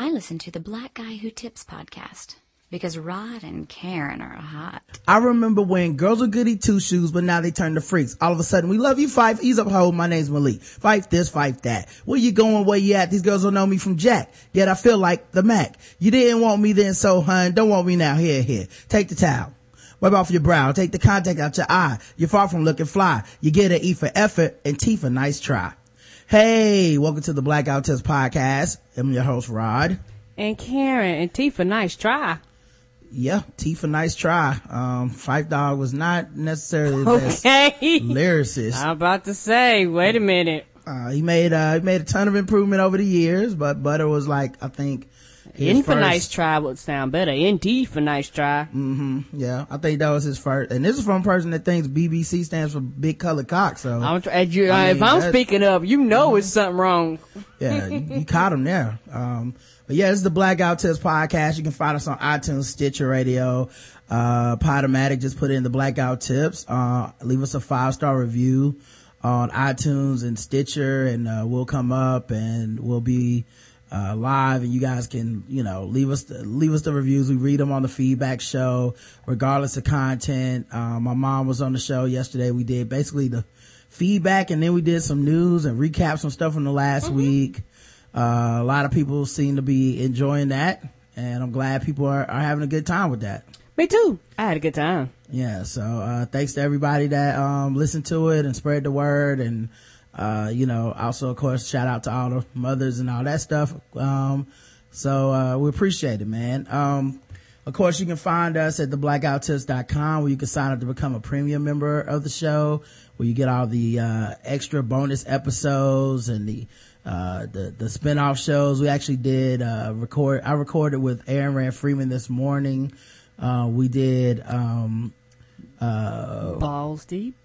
I listen to the Black Guy Who Tips podcast because Rod and Karen are hot. I remember when girls were goody two shoes, but now they turn to freaks. All of a sudden, we love you, Phife. Ease up, ho. My name's Malik. Phife this, Phife that. Where you going? Where you at? These girls don't know me from Jack. Yet I feel like the Mac. You didn't want me then, so hun, don't want me now. Here, here. Take the towel. Wipe off your brow. Take the contact out your eye. You're far from looking fly. You get an E for effort and T for nice try. Hey, welcome to the Black Guy Who Tips podcast. I'm your host, Rod. And Karen and T for nice try. Yeah, T for nice try. Um, Phife Dawg was not necessarily the best Okay. lyricist. I'm about to say, wait a minute. Uh, he made, uh, he made a ton of improvement over the years, but Butter was like, I think, N for first- nice try would sound better. NT for nice try. Mm-hmm. Yeah, I think that was his first. And this is from a person that thinks BBC stands for Big Color Cock. So I'm you, uh, I if I'm speaking up, you know it's something wrong. yeah, you, you caught him there. Um, but yeah, this is the Black Guy Who Tips podcast. You can find us on iTunes, Stitcher Radio, uh, Podomatic. Just put in the Black Guy Who Tips. Uh, leave us a five star review on iTunes and Stitcher and, uh, we'll come up and we'll be, uh, live and you guys can, you know, leave us, the, leave us the reviews. We read them on the feedback show, regardless of content. Um, my mom was on the show yesterday. We did basically the feedback and then we did some news and recap some stuff from the last week. Uh, a lot of people seem to be enjoying that and I'm glad people are, are having a good time with that. Me too. I had a good time. Yeah. So, uh, thanks to everybody that, um, listened to it and spread the word. And, uh, you know, also, of course, shout out to all the mothers and all that stuff. Um, so, uh, we appreciate it, man. Um, of course, you can find us at theblackguywhotips.com where you can sign up to become a premium member of the show, where you get all the, uh, extra bonus episodes and the, uh, the, the spin-off shows. We actually did, uh, record, I recorded with Aaron Rand Freeman this morning. Uh, we did, um, uh, Balls deep.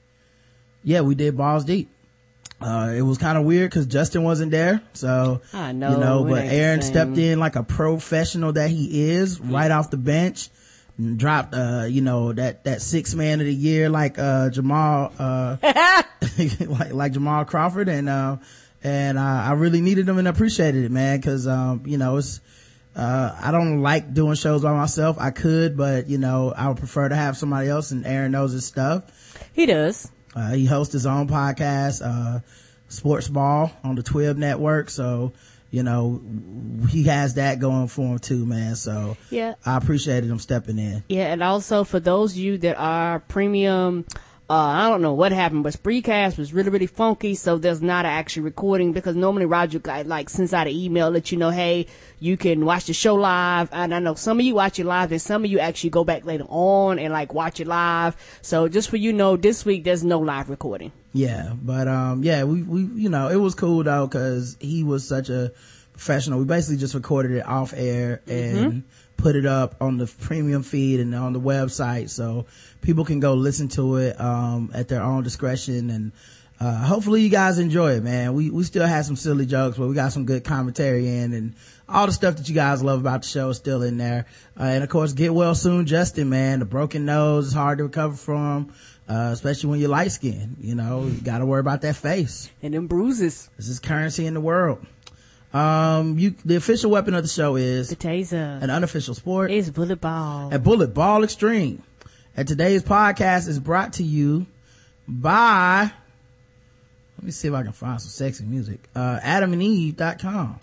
yeah, we did balls deep. Uh, it was kind of weird because Justin wasn't there. So, I know, you know, but Aaron stepped in like a professional that he is right off the bench and dropped, uh, you know, that, that six man of the year like, uh, Jamal, uh, like, like Jamal Crawford. And, uh, and, uh, I really needed him and appreciated it, man. Cause, um, you know, it's, uh, I don't like doing shows by myself. I could, but you know, I would prefer to have somebody else and Aaron knows his stuff. He does. Uh, he hosts his own podcast, uh, Sports Ball on the Twib network. So, you know, he has that going for him too, man. So Yeah. I appreciated him stepping in. Yeah, and also for those of you that are premium, uh, I don't know what happened, but Spreecast was really, really funky, so there's not an actual recording because normally Roger guy like sends out an email, let you know, hey, you can watch the show live, and I know some of you watch it live, and some of you actually go back later on and like watch it live. So just for you know, this week there's no live recording. Yeah. But, um, yeah, we, we, you know, it was cool though, cause he was such a professional. We basically just recorded it off air and put it up on the premium feed and on the website. So people can go listen to it, um, at their own discretion and, uh, hopefully you guys enjoy it, man. We, we still had some silly jokes, but we got some good commentary in and all the stuff that you guys love about the show is still in there. Uh, and of course, get well soon, Justin, man. The broken nose is hard to recover from, uh, especially when you're light skinned. You know, you gotta worry about that face. And them bruises, This is currency in the world. Um, you, the official weapon of the show is the taser, an unofficial sport, is bullet ball. a bullet ball extreme. And today's podcast is brought to you by, let me see if I can find some sexy music, uh, adamandeve.com.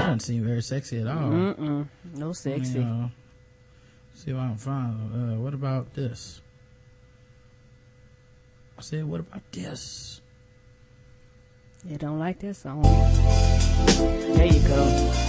Doesn't seem very sexy at all. Mm-mm, no sexy. See if I can find, uh, what about this? I said, what about this? You don't like that song? There you go.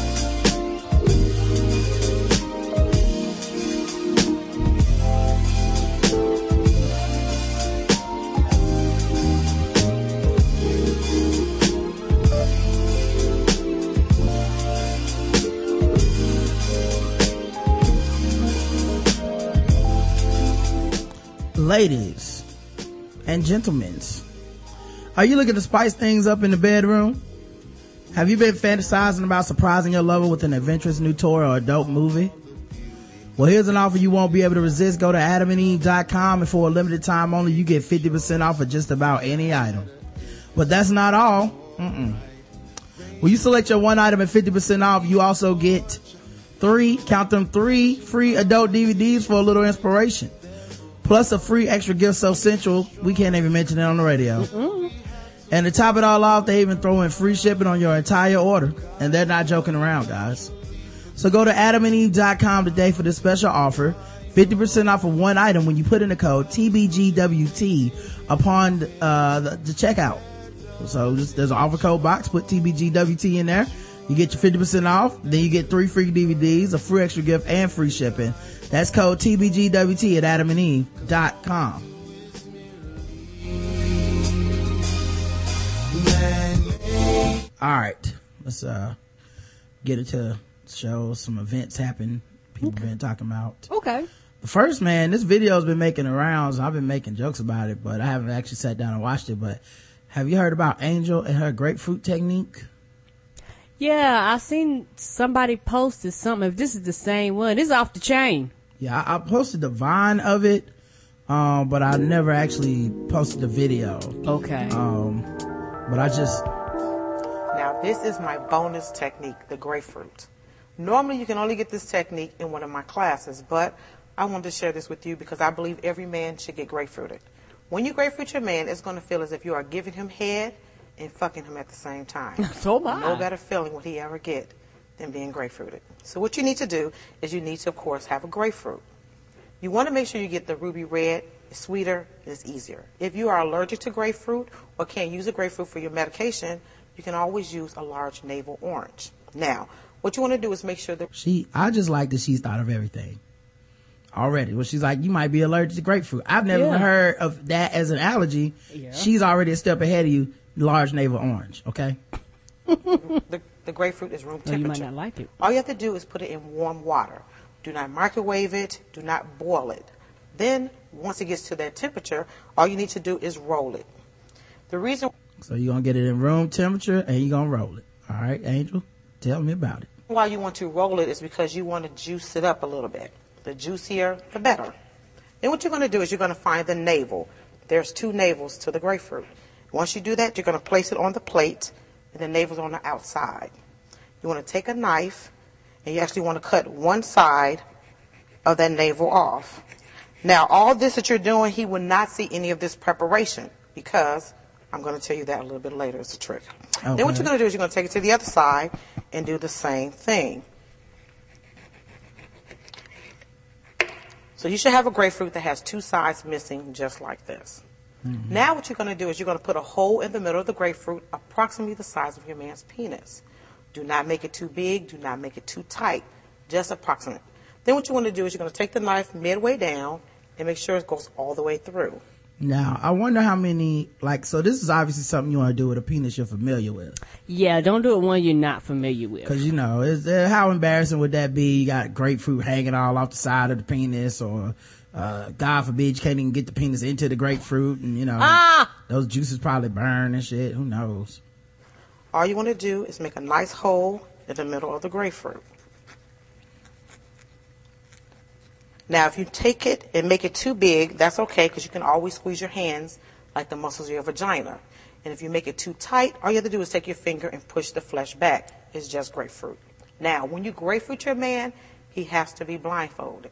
ladies and gentlemen, are you looking to spice things up in the bedroom? Have you been fantasizing about surprising your lover with an adventurous new toy or a dope movie? Well, here's an offer you won't be able to resist. Go to adamandeve.com and for a limited time only, you get 50% off of just about any item. But that's not all. Mm-mm. When you select your one item at 50% off, you also get three, count them three free adult DVDs for a little inspiration. Plus a free extra gift so central, we can't even mention it on the radio. Mm-mm. And to top it all off, they even throw in free shipping on your entire order. And they're not joking around, guys. So go to adamandeve.com today for this special offer. 50% off of one item when you put in the code TBGWT upon, uh, the, the checkout. So just, there's an offer code box, put TBGWT in there. You get your 50% off, then you get three free DVDs, a free extra gift, and free shipping. That's code TBGWT at adamandeve.com. All right. Let's, uh, get into show some events happen. People okay. been talking about. Okay. The first man, this video's been making rounds. I've been making jokes about it, but I haven't actually sat down and watched it. But have you heard about Angel and her grapefruit technique? Yeah, I seen somebody posted something. If this is the same one, this is off the chain. Yeah, I, I posted the vine of it, um, but I never actually posted the video. Okay. Um, but I just. This is my bonus technique, the grapefruit. Normally you can only get this technique in one of my classes, but I wanted to share this with you because I believe every man should get grapefruited. When you grapefruit your man, it's going to feel as if you are giving him head and fucking him at the same time. so I. No better feeling would he ever get than being grapefruited. So what you need to do is you need to, of course, have a grapefruit. You want to make sure you get the ruby red. It's sweeter. It's easier. If you are allergic to grapefruit or can't use a grapefruit for your medication, you can always use a large navel orange. Now, what you want to do is make sure that she. I just like that she's thought of everything already. Well, she's like, you might be allergic to grapefruit. I've never yeah. heard of that as an allergy. Yeah. She's already a step ahead of you. Large navel orange. Okay. the, the grapefruit is room temperature. you might not like it. All you have to do is put it in warm water. Do not microwave it. Do not boil it. Then, once it gets to that temperature, all you need to do is roll it. The reason. So you're gonna get it in room temperature and you're gonna roll it. All right, Angel, tell me about it. Why you want to roll it is because you want to juice it up a little bit. The juicier, the better. Then what you're going to do is you're going to find the navel. There's two navels to the grapefruit. Once you do that, you're going to place it on the plate, and the navel's on the outside. You want to take a knife, and you actually want to cut one side of that navel off. Now, all this that you're doing, he will not see any of this preparation because I'm going to tell you that a little bit later. It's a trick. Okay. Then what you're going to do is you're going to take it to the other side and do the same thing. So you should have a grapefruit that has two sides missing just like this. Mm-hmm. Now what you're going to do is you're going to put a hole in the middle of the grapefruit approximately the size of your man's penis. Do not make it too big. Do not make it too tight. Just approximate. Then what you want to do is you're going to take the knife midway down and make sure it goes all the way through. Now, I wonder how many, like, so this is obviously something you want to do with a penis you're familiar with. Yeah, don't do it one you're not familiar with. Cause you know, is, uh, how embarrassing would that be? You got grapefruit hanging all off the side of the penis or, uh, God forbid you can't even get the penis into the grapefruit and you know, ah! those juices probably burn and shit. Who knows? All you want to do is make a nice hole in the middle of the grapefruit. Now, if you take it and make it too big, that's okay because you can always squeeze your hands like the muscles of your vagina. And if you make it too tight, all you have to do is take your finger and push the flesh back. It's just grapefruit. Now, when you grapefruit your man, he has to be blindfolded.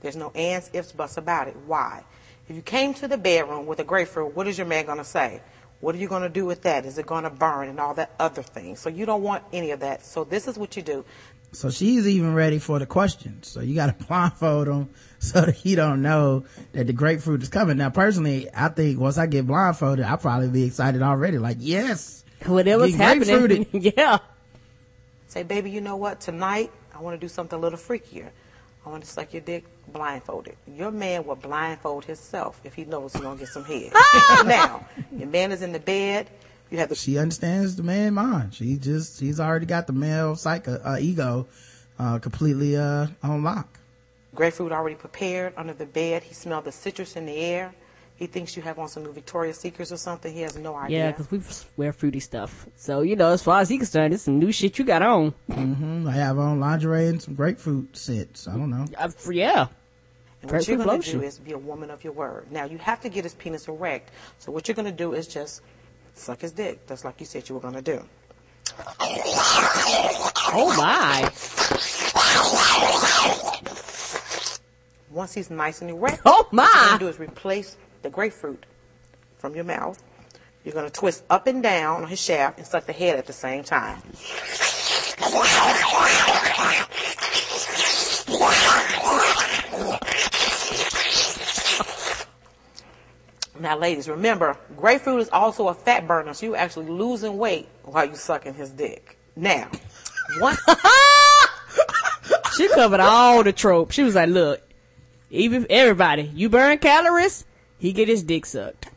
There's no ands, ifs, buts about it. Why? If you came to the bedroom with a grapefruit, what is your man going to say? What are you going to do with that? Is it going to burn and all that other thing? So you don't want any of that. So this is what you do. So she's even ready for the questions. So you got to blindfold him so that he don't know that the grapefruit is coming. Now, personally, I think once I get blindfolded, I'll probably be excited already. Like, yes. Whatever's happening. yeah. Say, baby, you know what? Tonight, I want to do something a little freakier. I want to suck your dick blindfolded. Your man will blindfold himself if he knows he's going to get some head. now, your man is in the bed you have to. She understands the man mind. She just she's already got the male psycho uh, ego uh, completely uh, on lock. Grapefruit already prepared under the bed. He smelled the citrus in the air. He thinks you have on some new Victoria's Secrets or something. He has no idea. Yeah, because we wear fruity stuff. So, you know, as far as he's concerned, it's some new shit you got on. Mm-hmm. I have on lingerie and some grapefruit scents. I don't know. Uh, yeah. And what you're going to do is be a woman of your word. Now, you have to get his penis erect. So what you're going to do is just suck his dick, just like you said you were going to do. Oh my. Once he's nice and erect, Oh what you're going to do is replace the grapefruit from your mouth. You're going to twist up and down on his shaft and suck the head at the same time. Now, ladies, remember, grapefruit is also a fat burner, so you're actually losing weight while you're sucking his dick. Now, once She covered all the tropes. She was like, look, even everybody, you burn calories, he get his dick sucked.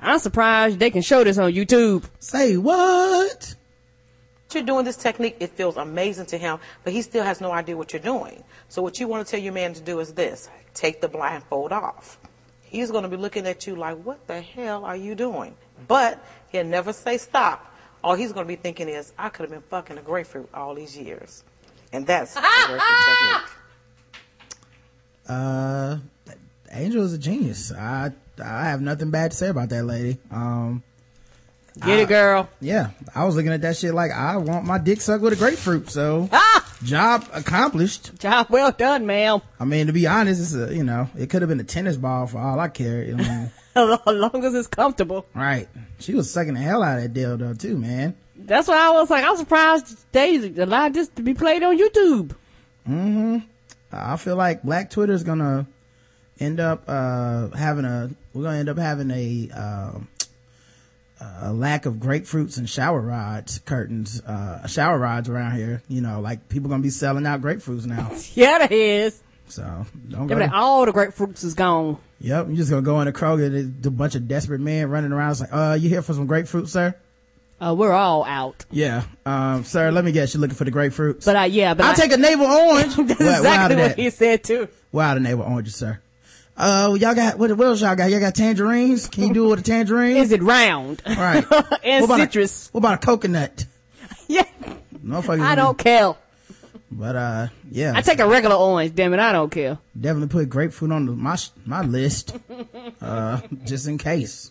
I'm surprised they can show this on YouTube. Say what? you're doing this technique, it feels amazing to him, but he still has no idea what you're doing. So what you want to tell your man to do is this. Take the blindfold off. He's going to be looking at you like, what the hell are you doing? But he'll never say stop. All he's going to be thinking is, I could have been fucking a grapefruit all these years. And that's the technique. Uh, Angel is a genius. I, I have nothing bad to say about that lady. Um, Get it, girl. yeah, I was looking at that shit like I want my dick sucked with a grapefruit. So Ah! job accomplished. Job well done, ma'am. I mean, to be honest, it's a, you know, it could have been a tennis ball for all I care. I mean, As long as it's comfortable. right. She was sucking the hell out of that dildo too, man. That's why I was like, I'm surprised they allowed this to be played on YouTube. Mm-hmm. I feel like Black Twitter is gonna end up uh having a we're gonna end up having a um a lack of grapefruits and shower rods curtains uh shower rods around here you know like people gonna be selling out grapefruits now Yeah, it is. so don't Yeah, go but all the grapefruits is gone. yep you just gonna go into kroger there's a bunch of desperate men running around it's like uh you here for some grapefruit sir Uh, we're all out. yeah um sir let me guess you're looking for the grapefruits But uh, yeah, but i'll I, take a navel orange that's Well, well, out exactly what that. he said too. We're out of navel oranges, sir. Uh, y'all got, what, what else y'all got? Y'all got tangerines? Can you do it with a tangerine? Is it round? Right. and What about a- citrus. what about a coconut? yeah. Motherfuckers. I don't care. But, uh, yeah. I take a regular orange, damn it, I don't care. definitely put grapefruit on the, my, my list. uh, just in case.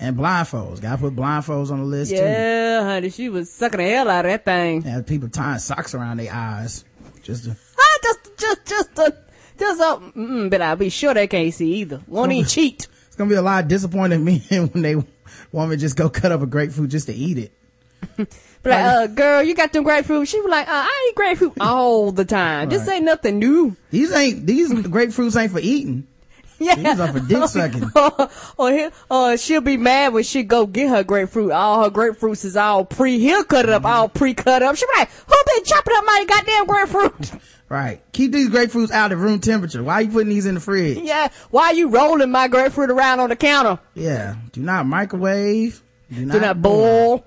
And blindfolds. Gotta put blindfolds on the list too. Yeah, honey, she was sucking the hell out of that thing. Have people tying socks around their eyes. Just to, Ah, just, just, just, uh, just, uh, mm, but I'll be sure they can't see either. Won't even cheat. it's gonna be a lot of disappointing men when they want me to just go cut up a grapefruit just to eat it. But like, uh, girl, you got them grapefruit. She was like, uh, I eat grapefruit all the time. This Right. ain't nothing new. These ain't, these grapefruits ain't for eating. Yeah. These are for dick sucking. or he, or she'll be mad when she go get her grapefruit. All her grapefruits is all pre, he'll cut it up, all pre-cut up. She'll be like, who been chopping up my goddamn grapefruit? Right. Keep these grapefruits out at room temperature. Why are you putting these in the fridge? yeah, why are you rolling my grapefruit around on the counter? Yeah. Do not microwave. Do not, Do not boil.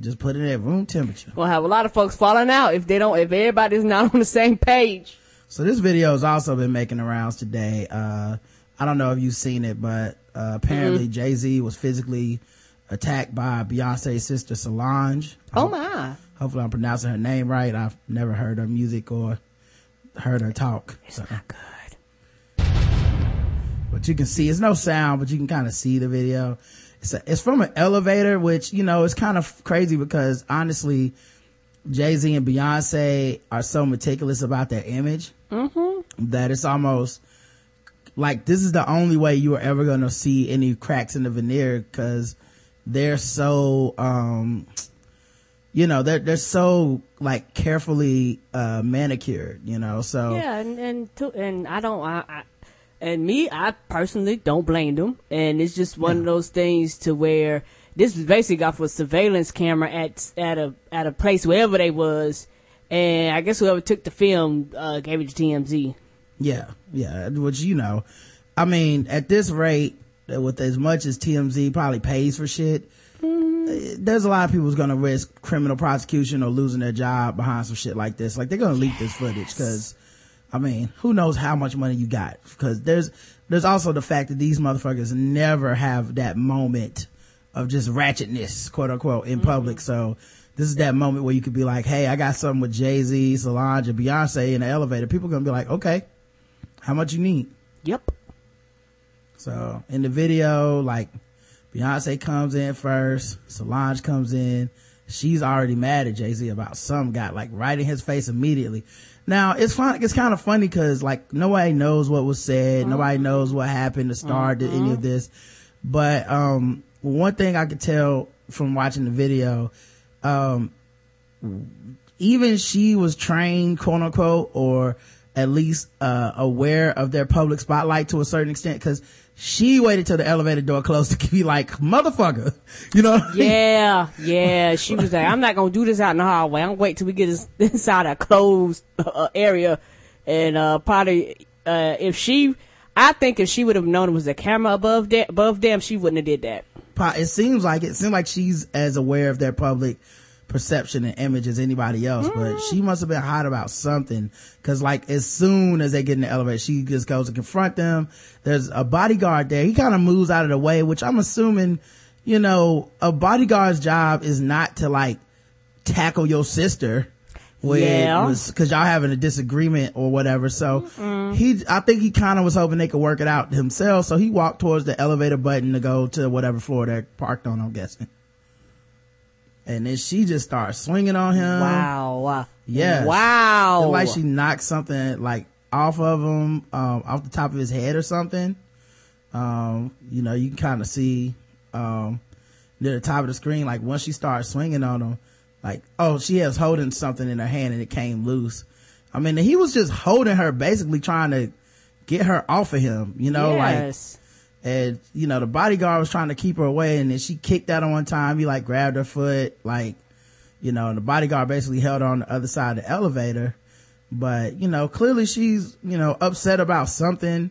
Just put it at room temperature. We'll have a lot of folks falling out if they don't, if everybody's not on the same page. So this video has also been making the rounds today. Uh, I don't know if you've seen it, but uh, apparently Mm-hmm. Jay-Z was physically attacked by Beyonce's sister Solange. Oh my. Hopefully I'm pronouncing her name right. I've never heard her music or heard her talk. It's So. Good. but you can see it's no sound, but you can kind of see the video. It's a, it's from an elevator, which you know is kind of crazy because honestly, Jay Z and Beyonce are so meticulous about their image that it's almost like this is the only way you are ever going to see any cracks in the veneer because they're so um you know they're they're so like carefully uh manicured you know so. Yeah, and and to, and I don't I, I and me I personally don't blame them, and it's just one of those things to where this was basically got for a surveillance camera at at a at a place wherever they was, and I guess whoever took the film uh, gave it to TMZ. Yeah, yeah, which you know, I mean, at this rate, with as much as TMZ probably pays for shit, there's a lot of people who's gonna risk criminal prosecution or losing their job behind some shit like this. Like they're gonna leak this footage because, I mean, who knows how much money you got? Because there's there's also the fact that these motherfuckers never have that moment of just ratchetness, quote unquote, in mm-hmm. public. So. This is that moment where you could be like, "Hey, I got something with Jay Z, Solange, and Beyonce in the elevator." People are gonna be like, "Okay, how much you need? Yep. So in the video, like Beyonce comes in first, Solange comes in, she's already mad at Jay-Z about some guy, like right in his face immediately. Now, it's fun, it's kind of funny cause like nobody knows what was said, Mm-hmm. nobody knows what happened to start to any of this. But, um, one thing I could tell from watching the video, um, even she was trained, quote unquote, or at least uh, aware of their public spotlight to a certain extent because she waited till the elevator door closed to be like, motherfucker, you know? what I mean? Yeah, yeah. She was like, I'm not gonna do this out in the hallway. I'm gonna wait till we get this, inside a closed uh, area. And, uh, probably, uh, if she, I think if she would have known it was a camera above there, above them, she wouldn't have did that. It seems like it seems like she's as aware of their public perception and image as anybody else, but mm. she must have been hot about something. Cause like as soon as they get in the elevator, she just goes to confront them. There's a bodyguard there. He kind of moves out of the way, which I'm assuming, you know, a bodyguard's job is not to like tackle your sister. When Yeah. was cause y'all having a disagreement or whatever. So he, I think he kind of was hoping they could work it out himself. So he walked towards the elevator button to go to whatever floor they're parked on, I'm guessing. And then she just starts swinging on him. Wow. Yeah. Wow. It's like she knocked something like off of him, um, off the top of his head or something. Um, you know, you can kind of see, um, near the top of the screen, like once she started swinging on him, like, oh, she has holding something in her hand and it came loose. I mean, he was just holding her, basically trying to get her off of him, you know, like, yes. And you know the bodyguard was trying to keep her away and then she kicked out on one time he like grabbed her foot like you know and the bodyguard basically held her on the other side of the elevator but you know clearly she's you know upset about something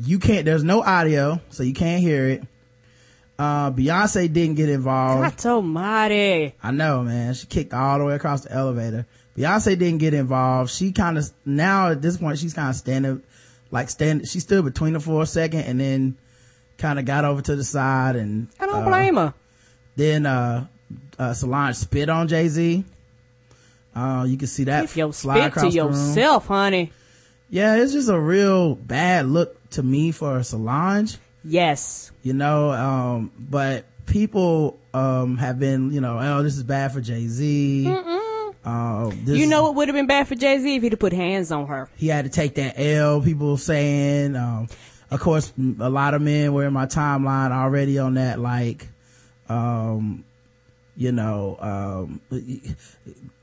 you can't there's no audio so you can't hear it uh beyonce didn't get involved almighty. I know, man. She kicked all the way across the elevator. Beyonce didn't get involved. She kind of, now at this point, she's kind of standing, like stand, she stood between them for a second and then kind of got over to the side and, I don't uh, blame her. then, uh, uh, Solange spit on Jay-Z. Uh, you can see that fly spit to room. yourself, honey. Yeah, it's just a real bad look to me for Solange. Yes. you know um but people um have been you know oh this is bad for jay-z uh, this, You know what would have been bad for Jay Z if he'd have put hands on her. he had to take that l people saying um of course a lot of men were in my timeline already on that like um you know um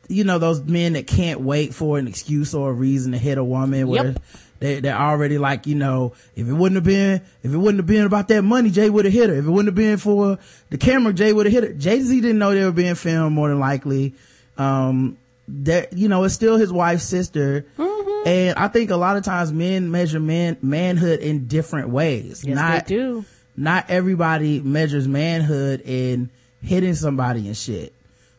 you know those men that can't wait for an excuse or a reason to hit a woman where Yep. they, they're already like you know if it wouldn't have been if it wouldn't have been about that money jay would have hit her if it wouldn't have been for the camera jay would have hit her jay-z didn't know they were being filmed more than likely um that you know it's still his wife's sister Mm-hmm. And i think a lot of times men measure man manhood in different ways Yes, not they do. not everybody measures manhood in hitting somebody and shit.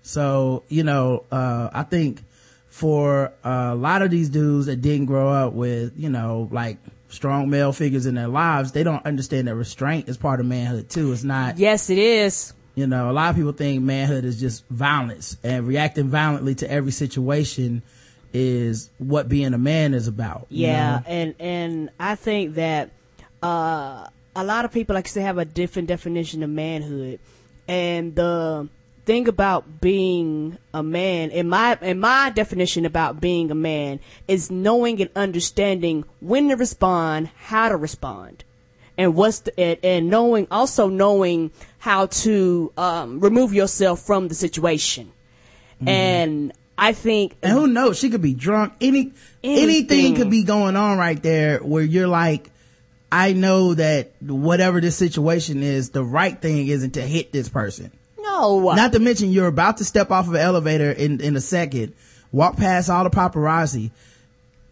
So, you know, uh, I think for a lot of these dudes that didn't grow up with, you know, like strong male figures in their lives, they don't understand that restraint is part of manhood too. It's not, Yes, it is. you know, a lot of people think manhood is just violence and reacting violently to every situation is what being a man is about. you Yeah, know? and and I think that uh, a lot of people like to have a different definition of manhood, and the thing about being a man, in my in my definition about being a man, is knowing and understanding when to respond, how to respond, and what's the, and, and knowing also knowing how to um, remove yourself from the situation, and I think And who knows? She could be drunk. Any anything. Anything. could be going on right there where you're like, I know that whatever this situation is, the right thing isn't to hit this person. no, Not to mention you're about to step off of an elevator in, in a second, walk past all the paparazzi.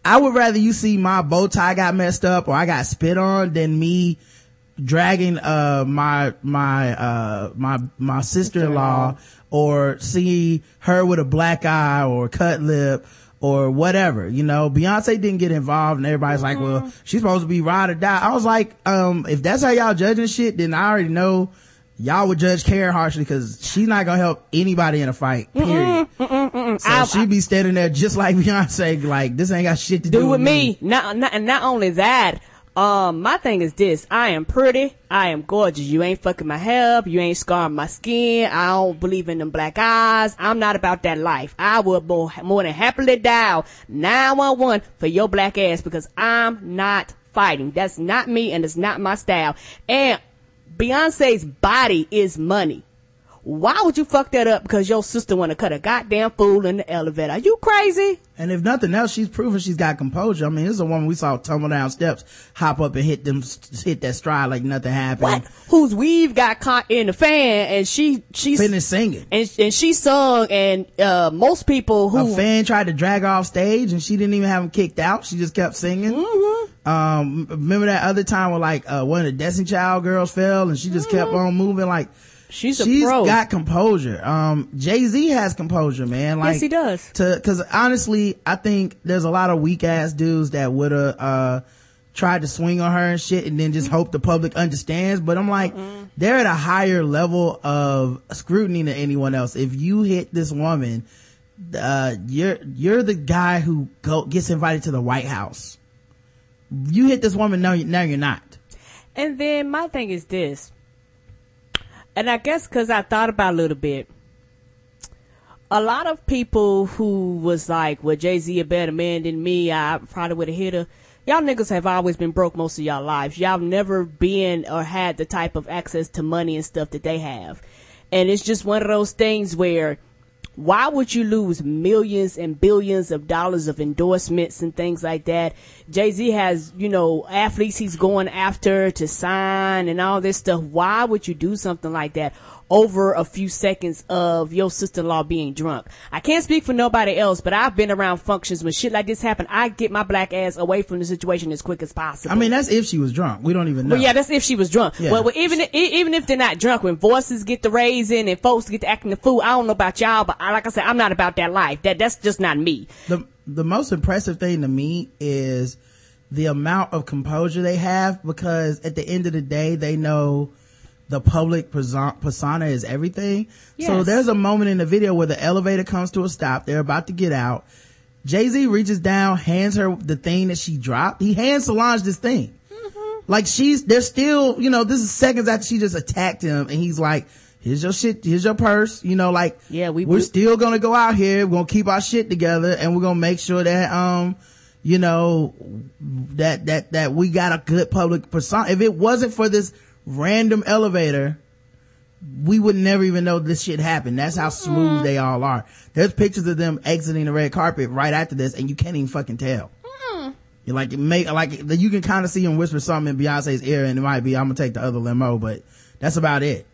I would rather you see my bow tie got messed up or I got spit on than me dragging uh my my uh my my sister-in-law or see her with a black eye or cut lip or whatever you know? Beyonce didn't get involved and everybody's like well she's supposed to be ride or die. I was like um if that's how y'all judging shit then i already know y'all would judge karen harshly because she's not gonna help anybody in a fight period. so I- she be standing there just like beyonce like this ain't got shit to do, do with me. Not, not, and not only that, Um, my thing is this. I am pretty. I am gorgeous. You ain't fucking my hair up. You ain't scarring my skin. I don't believe in them black eyes. I'm not about that life. I would more, more than happily dial 911 for your black ass because I'm not fighting. That's not me and it's not my style. And Beyonce's body is money. Why would you fuck that up because your sister want to cut a goddamn fool in the elevator? Are you crazy? And if nothing else, she's proven she's got composure. I mean, this is a woman we saw tumble down steps, hop up and hit them, hit that stride like nothing happened. What? Whose weave got caught in the fan and she, she's, Finished singing. and, and she sung and, uh, most people who, a fan tried to drag her off stage and she didn't even have him kicked out. She just kept singing. Mm-hmm. Um, remember that other time where like, uh, one of the Destiny Child girls fell and she just kept on moving like, she's a she's pro. got composure. Um, Jay-Z has composure, man. Like, yes, he does. to because honestly i think there's a lot of weak ass dudes that would have uh tried to swing on her and shit and then just hope the public understands but i'm like they're at a higher level of scrutiny than anyone else if you hit this woman uh you're you're the guy who go gets invited to the white house you hit this woman no now you're not And then my thing is this, and I guess because I thought about a little bit, a lot of people who was like, well, Jay Z a better man than me, I probably would have hit her. Y'all niggas have always been broke most of y'all lives. Y'all never been or had the type of access to money and stuff that they have. And it's just one of those things where why would you lose millions and billions of dollars of endorsements and things like that? Jay Z has, you know, athletes he's going after to sign and all this stuff. Why would you do something like that over a few seconds of your sister-in-law being drunk? I can't speak for nobody else, but I've been around functions when shit like this happened. I get my black ass away from the situation as quick as possible. i mean that's if she was drunk we don't even know Well, yeah, that's if she was drunk. Yeah. Well, well, even even if they're not drunk, when voices get the raising and folks get to acting the fool, I don't know about y'all, but I, like I said, I'm not about that life. That that's just not me. the the most impressive thing to me is the amount of composure they have because at the end of the day they know the public persona is everything. So there's a moment in the video where the elevator comes to a stop. They're about to get out. Jay-Z reaches down, hands her the thing that she dropped. He hands Solange this thing. Like she's, they're still, you know, this is seconds after she just attacked him and he's like, here's your shit, here's your purse, you know, like, Yeah, we- we're we- still gonna go out here, we're gonna keep our shit together and we're gonna make sure that, um, you know, that, that, that we got a good public persona. If it wasn't for this random elevator, we would never even know this shit happened. That's how smooth they all are. There's pictures of them exiting the red carpet right after this and you can't even fucking tell. You're like it make like you can kind of see him whisper something in Beyonce's ear, and it might be I'm gonna take the other limo, but that's about it.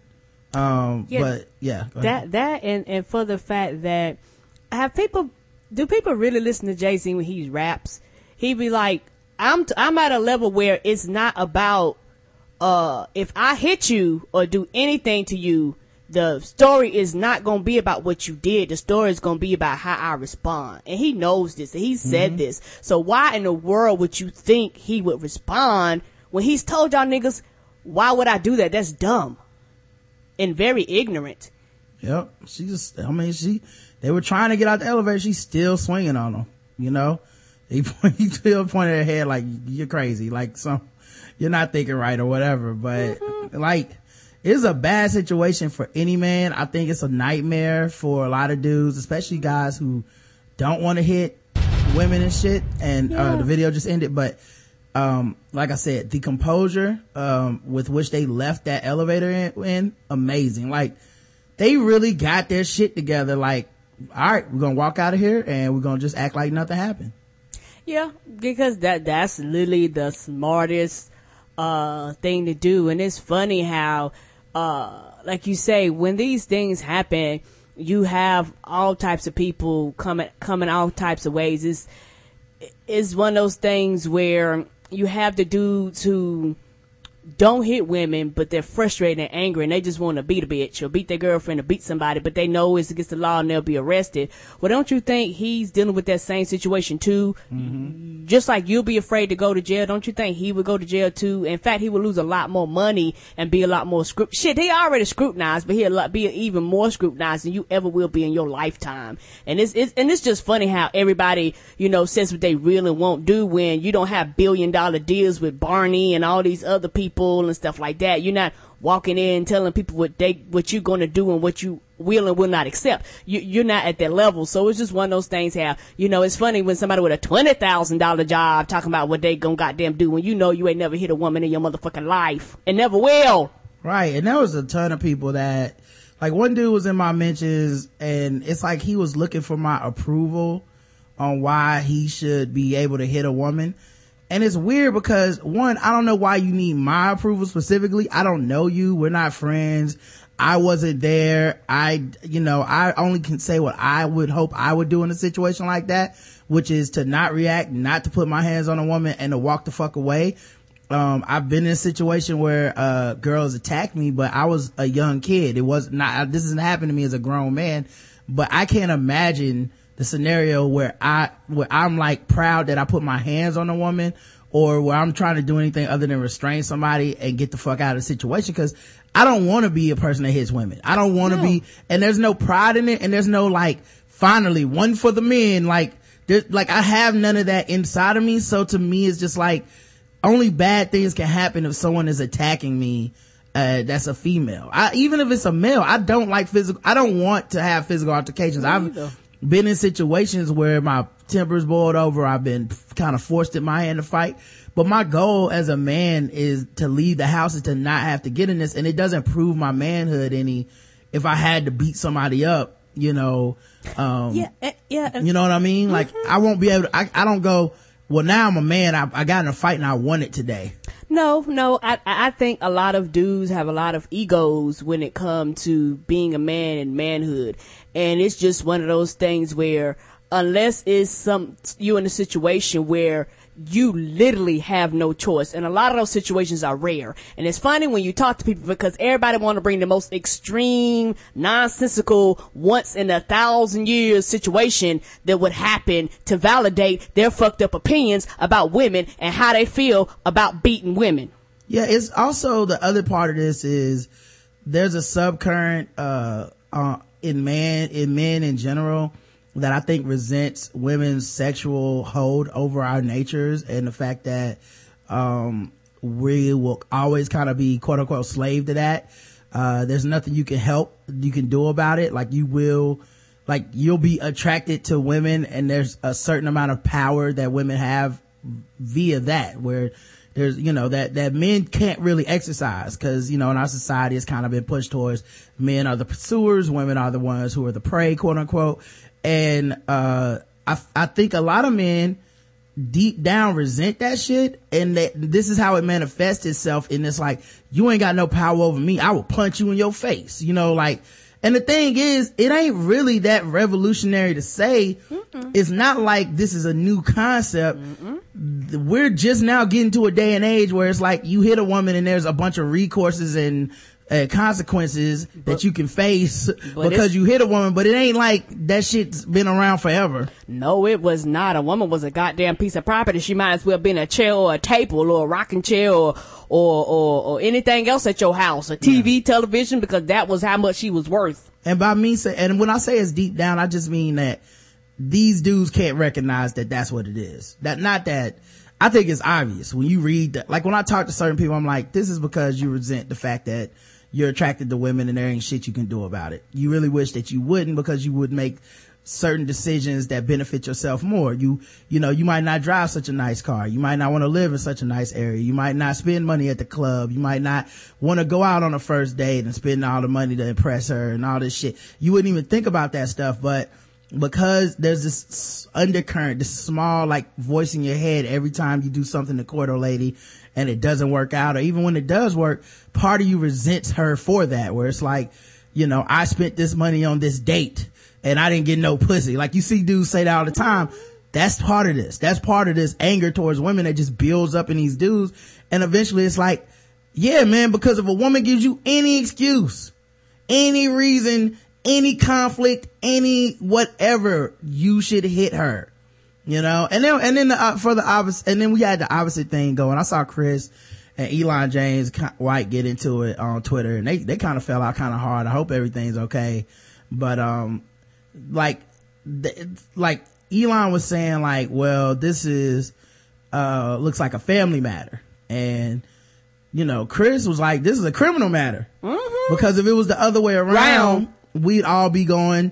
Um, Yeah, but yeah. That that and and for the fact that have people do people really listen to Jay Z when he raps? He be like, I'm t- I'm at a level where it's not about uh if I hit you or do anything to you. The story is not going to be about what you did. The story is going to be about how I respond. And he knows this. And he said this. So why in the world would you think he would respond when he's told y'all niggas, why would I do that? That's dumb and very ignorant. Yep. She just, I mean, she, they were trying to get out the elevator. She's still swinging on them, you know? He, he still pointed her head like, you're crazy. Like some, you're not thinking right or whatever. But like, it's a bad situation for any man. I think it's a nightmare for a lot of dudes, especially guys who don't want to hit women and shit. And, uh, the video just ended, but, um, like I said, the composure, um, with which they left that elevator in, in amazing. Like, they really got their shit together. Like, all right, we're gonna walk out of here and we're gonna just act like nothing happened. Yeah, because that that's literally the smartest uh thing to do. And it's funny how uh like you say when these things happen you have all types of people coming coming all types of ways. It's it's one of those things where you have the dudes who don't hit women, but they're frustrated and angry and they just want to beat a bitch or beat their girlfriend or beat somebody, but they know it's against the law and they'll be arrested. Well, don't you think he's dealing with that same situation too? Mm-hmm. Just like you'll be afraid to go to jail, don't you think he would go to jail too? In fact, he would lose a lot more money and be a lot more scrup- shit. He already scrutinized, but he'll be even more scrutinized than you ever will be in your lifetime. And it's, it's and it's just funny how everybody, you know, says what they really won't do when you don't have billion dollar deals with Barney and all these other people and stuff like that. You're not walking in telling people what they, what you're going to do and what you will and will not accept. You, you're not at that level. So it's just one of those things how, you know, it's funny when somebody with a $20,000 job talking about what they gonna goddamn do when you know you ain't never hit a woman in your motherfucking life and never will. Right. And there was a ton of people that, like one dude was in my mentions and it's like he was looking for my approval on why he should be able to hit a woman. And it's weird because one, I don't know why you need my approval specifically. I don't know you. We're not friends. I wasn't there. I, you know, I only can say what I would hope I would do in a situation like that, which is to not react, not to put my hands on a woman and to walk the fuck away. Um, I've been in a situation where, uh, girls attacked me, but I was a young kid. It was not, this hasn't happened to me as a grown man, but I can't imagine the scenario where I, where I'm like proud that I put my hands on a woman or where I'm trying to do anything other than restrain somebody and get the fuck out of the situation. Cause I don't want to be a person that hits women. I don't want to no. be, and there's no pride in it. And there's no like, finally one for the men. Like, there's like I have none of that inside of me. So to me, it's just like, only bad things can happen if someone is attacking me uh, that's a female. I, even if it's a male, I don't like physical, I don't want to have physical altercations. I've been in situations where my temper's boiled over. I've been kind of forced in my hand to fight. But my goal as a man is to leave the house and to not have to get in this. And it doesn't prove my manhood any if I had to beat somebody up, you know. Um, yeah, eh, yeah. You know what I mean? Mm-hmm. Like I won't be able to, I, I don't go, well now I'm a man. I, I got in a fight and I won it today. No, no, I, I think a lot of dudes have a lot of egos when it comes to being a man and manhood. And it's just one of those things where unless it's some, you in a situation where you literally have no choice. And a lot of those situations are rare. And it's funny when you talk to people because everybody want to bring the most extreme, nonsensical, once in a thousand years situation that would happen to validate their fucked up opinions about women and how they feel about beating women. Yeah, it's also the other part of this is there's a subcurrent, uh, uh, in man, in men in general that I think resents women's sexual hold over our natures and the fact that, um, we will always kind of be quote unquote slave to that. Uh, there's nothing you can help, you can do about it. Like you will, like you'll be attracted to women and there's a certain amount of power that women have via that where there's, you know, that, that men can't really exercise because, you know, in our society it's kind of been pushed towards men are the pursuers, women are the ones who are the prey, quote unquote. And uh, I I think a lot of men deep down resent that shit and that this is how it manifests itself in this like you ain't got no power over me. I will punch you in your face. You know like and the thing is it ain't really that revolutionary to say Mm-mm. it's not like this is a new concept Mm-mm. we're just now getting to a day and age where it's like you hit a woman and there's a bunch of recourses and uh, consequences but, that you can face because you hit a woman, but it ain't like that shit's been around forever. No, it was not. A woman was a goddamn piece of property. She might as well been a chair or a table or a rocking chair or, or, or, or anything else at your house, a TV, yeah. television, because that was how much she was worth. And by me say, and when I say it's deep down, I just mean that these dudes can't recognize that that's what it is. That, not that, I think it's obvious when you read that, like when I talk to certain people, I'm like, this is because you resent the fact that you're attracted to women and there ain't shit you can do about it. You really wish that you wouldn't because you would make certain decisions that benefit yourself more. You, you know, you might not drive such a nice car. You might not want to live in such a nice area. You might not spend money at the club. You might not want to go out on a first date and spend all the money to impress her and all this shit. You wouldn't even think about that stuff, but because there's this undercurrent, this small like voice in your head every time you do something to court a lady and it doesn't work out or even when it does work, part of you resents her for that where it's like, you know, I spent this money on this date and I didn't get no pussy. Like you see dudes say that all the time. That's part of this. That's part of this anger towards women that just builds up in these dudes. And eventually it's like, Yeah, man, because if a woman gives you any excuse, any reason, any conflict, any whatever, you should hit her. You know, and then, and then the, uh, for the opposite, and then we had the opposite thing going. I saw Chris and Elon James White get into it on Twitter and they, they kind of fell out kind of hard. I hope everything's okay. But, um, like, like Elon was saying like, well, this is, uh, looks like a family matter. And, you know, Chris was like, this is a criminal matter. Mm-hmm. Because if it was the other way around, Round. We'd all be going,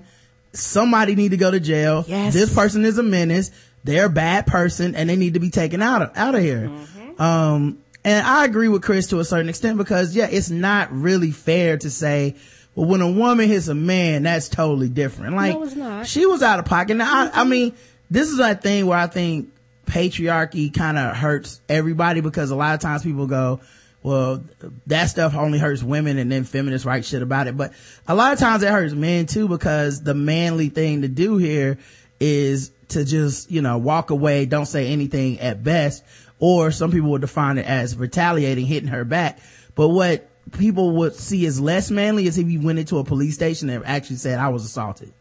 somebody need to go to jail. Yes. This person is a menace they're a bad person and they need to be taken out of, out of here. Mm-hmm. Um, and I agree with Chris to a certain extent because yeah, it's not really fair to say, well, when a woman hits a man, that's totally different. Like, no, she was out of pocket. Now, mm-hmm. I, I mean, this is a thing where I think patriarchy kind of hurts everybody because a lot of times people go, well, that stuff only hurts women and then feminists write shit about it. But a lot of times it hurts men too because the manly thing to do here is to just, you know, walk away, don't say anything at best, or some people would define it as retaliating, hitting her back. But what people would see as less manly is if you went into a police station and actually said, I was assaulted.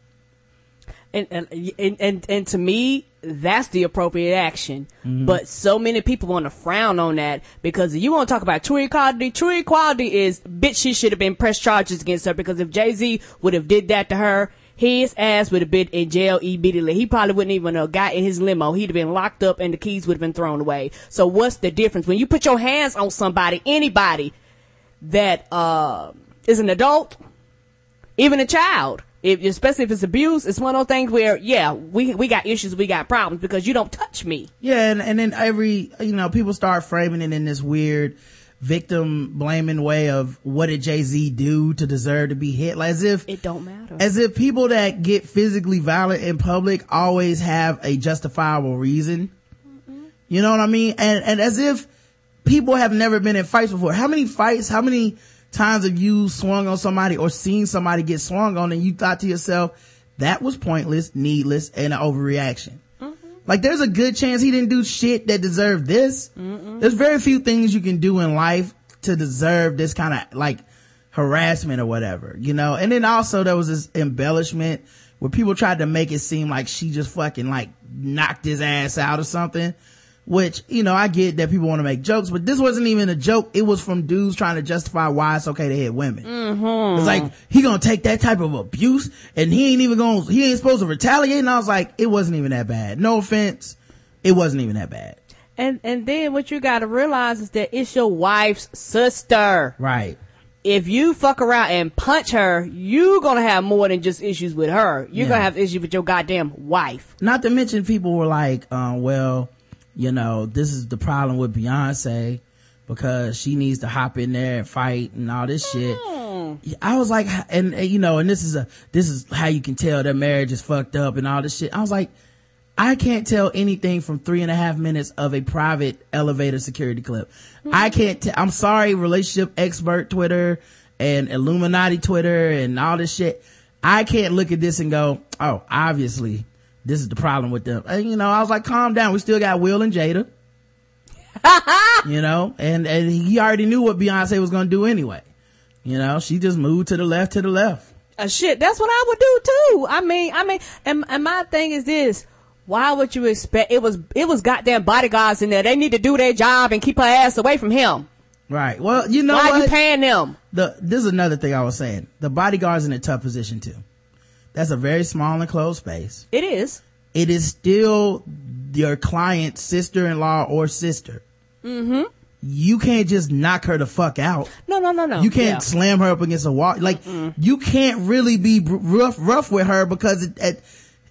And, and, and, and, and to me, that's the appropriate action. Mm-hmm. But so many people want to frown on that because you want to talk about true equality. True equality is, bitch, she should have been pressed charges against her because if Jay-Z would have did that to her, his ass would have been in jail immediately. He probably wouldn't even have got in his limo. He'd have been locked up and the keys would have been thrown away. So what's the difference? When you put your hands on somebody, anybody that, uh, is an adult, even a child, if, especially if it's abuse, it's one of those things where, yeah, we, we got issues, we got problems because you don't touch me. Yeah. And, and then every, you know, people start framing it in this weird, victim blaming way of what did Jay-Z do to deserve to be hit? Like as if it don't matter. As if people that get physically violent in public always have a justifiable reason. Mm-hmm. You know what I mean? And, and as if people have never been in fights before. How many fights, how many times have you swung on somebody or seen somebody get swung on and you thought to yourself, that was pointless, needless, and an overreaction? Mm-hmm. Like there's a good chance he didn't do shit that deserved this. Mm-mm. There's very few things you can do in life to deserve this kind of like harassment or whatever, you know? And then also there was this embellishment where people tried to make it seem like she just fucking like knocked his ass out or something which, you know, I get that people want to make jokes, but this wasn't even a joke. It was from dudes trying to justify why it's okay to hit women. Mm-hmm. It's like, he gonna take that type of abuse and he ain't even gonna, he ain't supposed to retaliate. And I was like, it wasn't even that bad. No offense. It wasn't even that bad. And, and then what you gotta realize is that it's your wife's sister. Right. If you fuck around and punch her, you gonna have more than just issues with her. You're yeah. gonna have issues with your goddamn wife. Not to mention people were like, uh, well, you know, this is the problem with Beyonce because she needs to hop in there and fight and all this shit. I was like, and, and, you know, and this is a, this is how you can tell their marriage is fucked up and all this shit. I was like, I can't tell anything from three and a half minutes of a private elevator security clip. I can't tell, I'm sorry, relationship expert Twitter and Illuminati Twitter and all this shit. I can't look at this and go, oh, obviously this is the problem with them. And, you know, I was like, calm down. We still got Will and Jada. you know, and, and he already knew what Beyonce was going to do anyway. You know, she just moved to the left, to the left. Uh, shit, that's what I would do too. I mean, I mean, and, and my thing is this. Why would you expect, it was, it was goddamn bodyguards in there. They need to do their job and keep her ass away from him. Right. Well, you know Why what? are you paying them? The, this is another thing I was saying. The bodyguard's in a tough position too. That's a very small enclosed space. It is. It is still your client's sister-in-law or sister. Mm-hmm. You can't just knock her the fuck out. No, no, no, no. You can't yeah. slam her up against a wall. Like, Mm-mm. you can't really be rough, rough with her because it,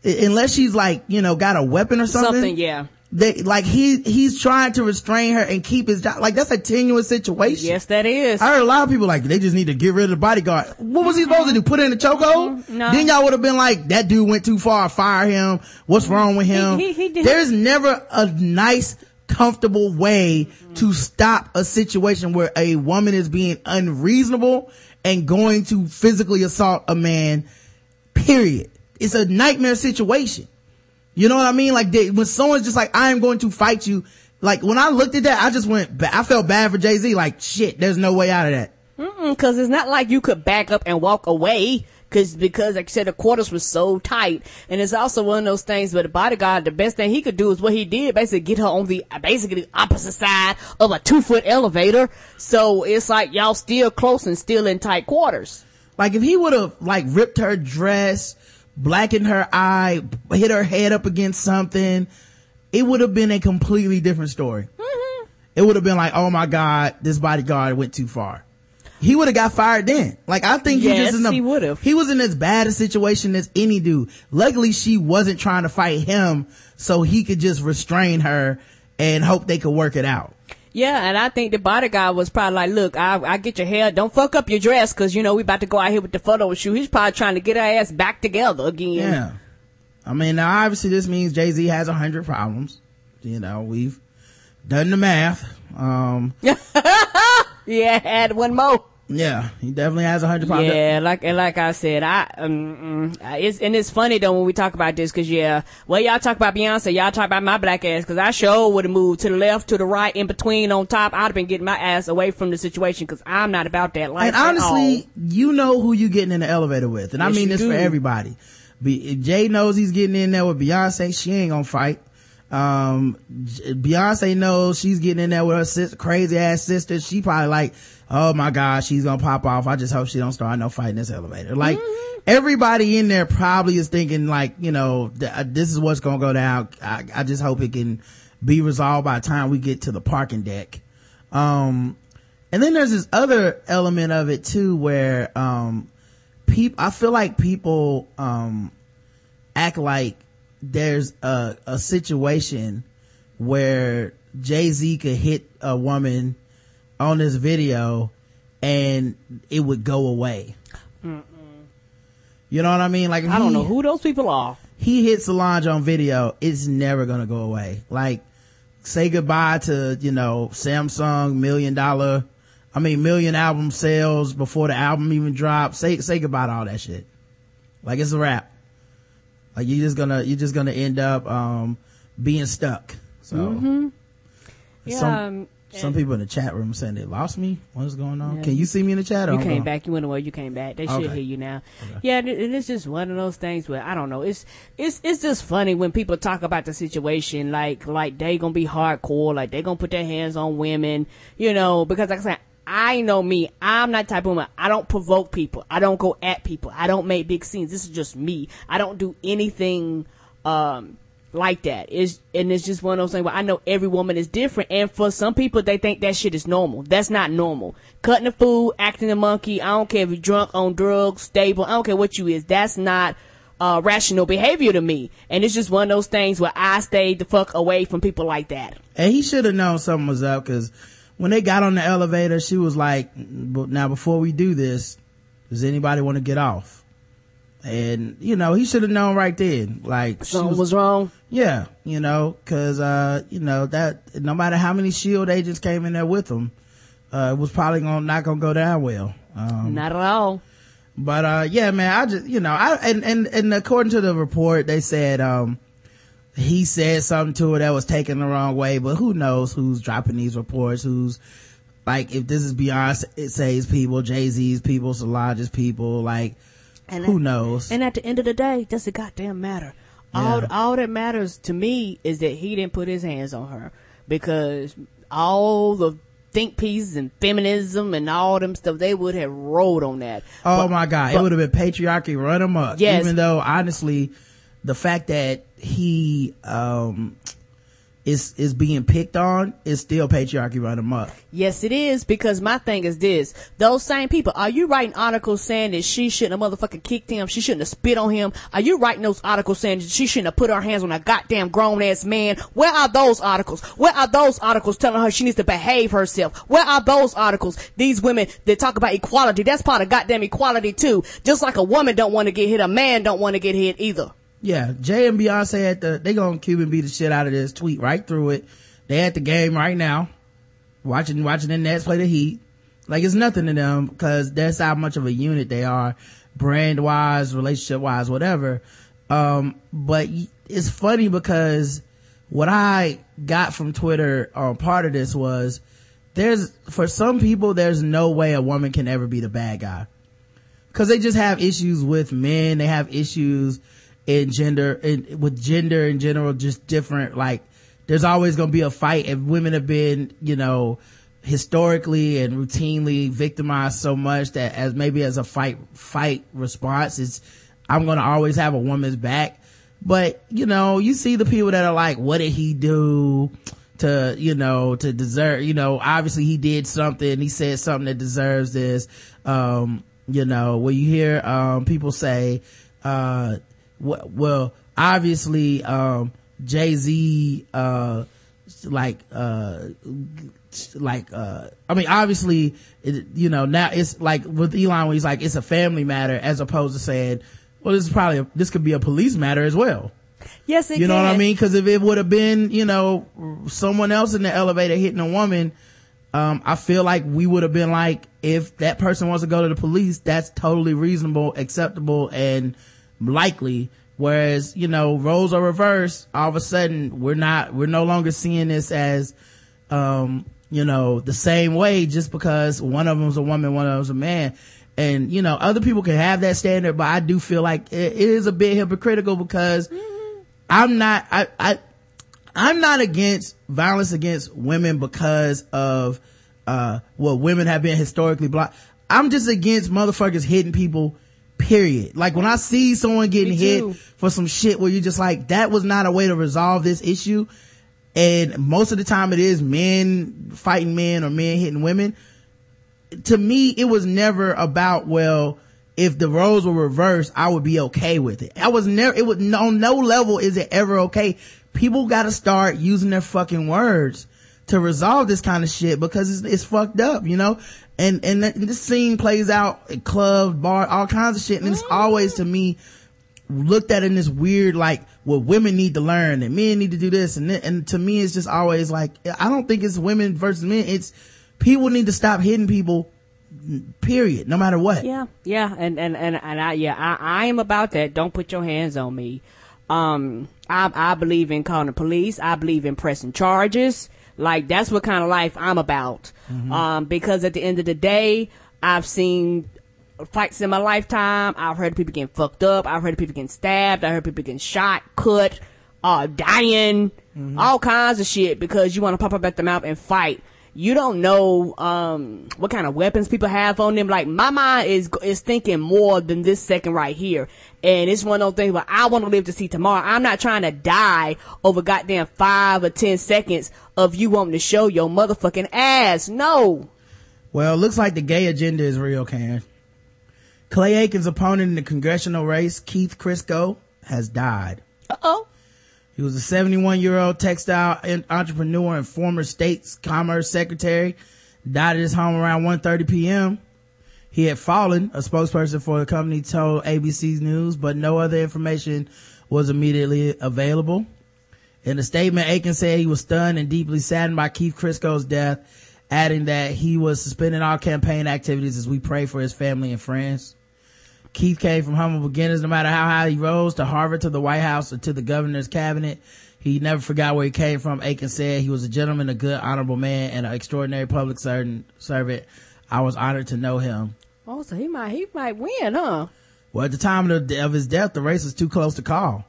it, unless she's like, you know, got a weapon or something. Something, yeah they like he he's trying to restrain her and keep his job. Like that's a tenuous situation. Yes, that is. I heard a lot of people like they just need to get rid of the bodyguard. What was he mm-hmm. supposed to do? Put in a chokehold? Mm-hmm. No. Then y'all would have been like, that dude went too far. Fire him. What's mm-hmm. wrong with him? He, he, he There's never a nice, comfortable way mm-hmm. to stop a situation where a woman is being unreasonable and going to physically assault a man. Period. It's a nightmare situation. You know what I mean? Like they, when someone's just like, I am going to fight you, like when I looked at that, I just went, ba- I felt bad for Jay-Z. Like shit, there's no way out of that. Mm-mm, cause it's not like you could back up and walk away. Cause, because like I said, the quarters were so tight. And it's also one of those things where the bodyguard, the best thing he could do is what he did, basically get her on the, basically the opposite side of a two foot elevator. So it's like y'all still close and still in tight quarters. Like if he would have like ripped her dress, blackened her eye, hit her head up against something, it would have been a completely different story. Mm-hmm. It would have been like, oh my god, this bodyguard went too far. He would have got fired then. Like I think he just in a, he would've. He was in as bad a situation as any dude. Luckily she wasn't trying to fight him so he could just restrain her and hope they could work it out. Yeah, and I think the bodyguard was probably like, look, I, I get your hair, don't fuck up your dress, cause you know, we about to go out here with the photo shoot. He's probably trying to get her ass back together again. Yeah. I mean, now obviously this means Jay-Z has a hundred problems. You know, we've done the math. Um, Yeah, add one more. Yeah, he definitely has a hundred problems. Yeah, like and like I said, I um, mm, it's and it's funny though when we talk about this because yeah, well y'all talk about Beyonce, y'all talk about my black ass because I sure would have moved to the left, to the right, in between, on top. I'd have been getting my ass away from the situation because I'm not about that life. And honestly, you know who you getting in the elevator with. And I mean this for everybody. Be, Jay knows he's getting in there with Beyonce. She ain't gonna fight. Um, Beyonce knows she's getting in there with her sis, crazy ass sister. She probably like, oh my god, she's gonna pop off. I just hope she don't start no fight in this elevator. Like, Mm-hmm. everybody in there probably is thinking like, you know, th- uh, this is what's gonna go down. I, I just hope it can be resolved by the time we get to the parking deck. Um, and then there's this other element of it too where, um, people, I feel like people, um, act like there's a, a situation where Jay-Z could hit a woman on this video and it would go away. You know what I mean? Like I don't know who those people are. he hit Solange on video, it's never gonna go away. Like, say goodbye to, you know, Samsung million dollar, I mean million album sales before the album even drops. Say, say goodbye to all that shit. Like it's a wrap. Like you're just gonna, you're just gonna end up, um, being stuck. So. Yeah, Some, um, some people in the chat room saying they lost me. What's going on? Yeah. Can you see me in the chat? You I'm came gone? back. You went away. You came back. They should Okay. hear you now. Yeah, and it's just one of those things where I don't know. It's it's it's just funny when people talk about the situation like like they gonna be hardcore, like they gonna put their hands on women, you know, because like I said. I know me. I'm not type of woman. I don't provoke people. I don't go at people. I don't make big scenes. This is just me. I don't do anything, um, like that. It's, and it's just one of those things where I know every woman is different. And for some people, they think that shit is normal. That's not normal. Cutting the food, acting a monkey. I don't care if you're drunk, on drugs, stable. I don't care what you is. That's not, uh, rational behavior to me. And it's just one of those things where I stay the fuck away from people like that. And he should have known something was up because when they got on the elevator, she was like, now before we do this, does anybody want to get off? And, you know, he should have known right then. Like, Something was, was wrong. yeah, you know, cause, uh, you know, that, no matter how many shield agents came in there with him, uh, it was probably gonna, not gonna go down well. Um, Not at all. but uh yeah man i just you know i and and and according to the report they said um he said something to her that was taken the wrong way but who knows who's dropping these reports who's like if this is beyonce's people jay-z's people solange's people like And who that- knows And at the end of the day, does it goddamn matter? All Yeah. all that matters to me is that he didn't put his hands on her because all the think pieces and feminism and all them stuff they would have rolled on that. oh But- my god it would have been patriarchy run amok Yes. even though honestly the fact that he um is is being picked on is still patriarchy run amok Yes, it is because my thing is this: those same people. Are you writing articles saying that she shouldn't have motherfucking kicked him? She shouldn't have spit on him? Are you writing those articles saying that she shouldn't have put her hands on a goddamn grown ass man? Where are those articles? Where are those articles telling her she needs to behave herself? Where are those articles? These women that talk about equality, that's part of goddamn equality too. Just like a woman don't want to get hit, a man don't want to get hit either. Yeah, Jay and Beyonce at the they gonna Cuban beat the shit out of this tweet right through it. They at the game right now, watching watching the Nets play the Heat. Like it's nothing to them because that's how much of a unit they are, brand wise, relationship wise, whatever. Um, but it's funny because what I got from Twitter on part of this was there's, for some people, there's no way a woman can ever be the bad guy. Cause they just have issues with men. They have issues in gender, in, with gender in general, just different, like, there's always going to be a fight if women have been, you know, historically and routinely victimized so much that as maybe as a fight, fight response, it's, I'm going to always have a woman's back. But, you know, you see the people that are like, what did he do? to, you know, to deserve, you know, obviously he did something. He said something that deserves this. Um, you know, when you hear, um, people say, uh, well, obviously, um, Jay-Z, uh, like, uh, like, uh, I mean, obviously, it, you know, now it's like with Elon, he's like, it's a family matter as opposed to saying, well, this is probably, a, this could be a police matter as well. Yes, it You know can. what I mean? Cause if it would have been, you know, someone else in the elevator hitting a woman, um, I feel like we would have been like, if that person wants to go to the police, that's totally reasonable, acceptable, and likely. Whereas, you know, roles are reversed. All of a sudden, we're not, we're no longer seeing this as, um, you know, the same way just because one of them's a woman, one of them's a man. And, you know, other people can have that standard, but I do feel like it, is a bit hypocritical because I'm not, I, I, I'm not against violence against women because of, uh, well, women have been historically blocked. I'm just against motherfuckers hitting people, period. Like when I see someone getting hit for some shit where you're just like, that was not a way to resolve this issue. And most of the time it is men fighting men or men hitting women. To me, it was never about, well, if the roles were reversed, I would be okay with it. I was never, it was on no level is it ever okay. People gotta start using their fucking words to resolve this kind of shit because it's, it's fucked up, you know? And, and th- this scene plays out at club, bar, all kinds of shit. And it's always to me looked at in this weird, like, well, women need to learn and men need to do this. And, th- and to me, it's just always like, I don't think it's women versus men. It's people need to stop hitting people, period, no matter what. Yeah, yeah, and and and, and I yeah, I, I am about that. Don't put your hands on me. Um, I I believe in calling the police. I believe in pressing charges. Like that's what kind of life I'm about. Um, because at the end of the day, I've seen fights in my lifetime. I've heard people getting fucked up. I've heard people getting stabbed. I heard people getting shot, cut, uh, dying, all kinds of shit because you want to pop up at the mouth and fight. You don't know, um, what kind of weapons people have on them. Like my mind is, is thinking more than this second right here. And it's one of those things where I want to live to see tomorrow. I'm not trying to die over goddamn five or ten seconds of you wanting to show your motherfucking ass. No. Well, it looks like the gay agenda is real, Karen. Clay Aiken's opponent in the congressional race, Keith Crisco, has died. Uh oh. He was a 71 year old textile entrepreneur and former state's commerce secretary. Died at his home around 1.30 p.m. He had fallen, a spokesperson for the company told ABC's News, but no other information was immediately available. In a statement, Aiken said he was stunned and deeply saddened by Keith Crisco's death, adding that he was suspending all campaign activities as we pray for his family and friends. Keith came from humble beginnings, no matter how high he rose, to Harvard, to the White House, or to the governor's cabinet. He never forgot where he came from. Aiken said he was a gentleman, a good, honorable man, and an extraordinary public servant. servant. I was honored to know him. Oh, so he might, he might win, huh? Well, at the time of, the, of his death, the race was too close to call.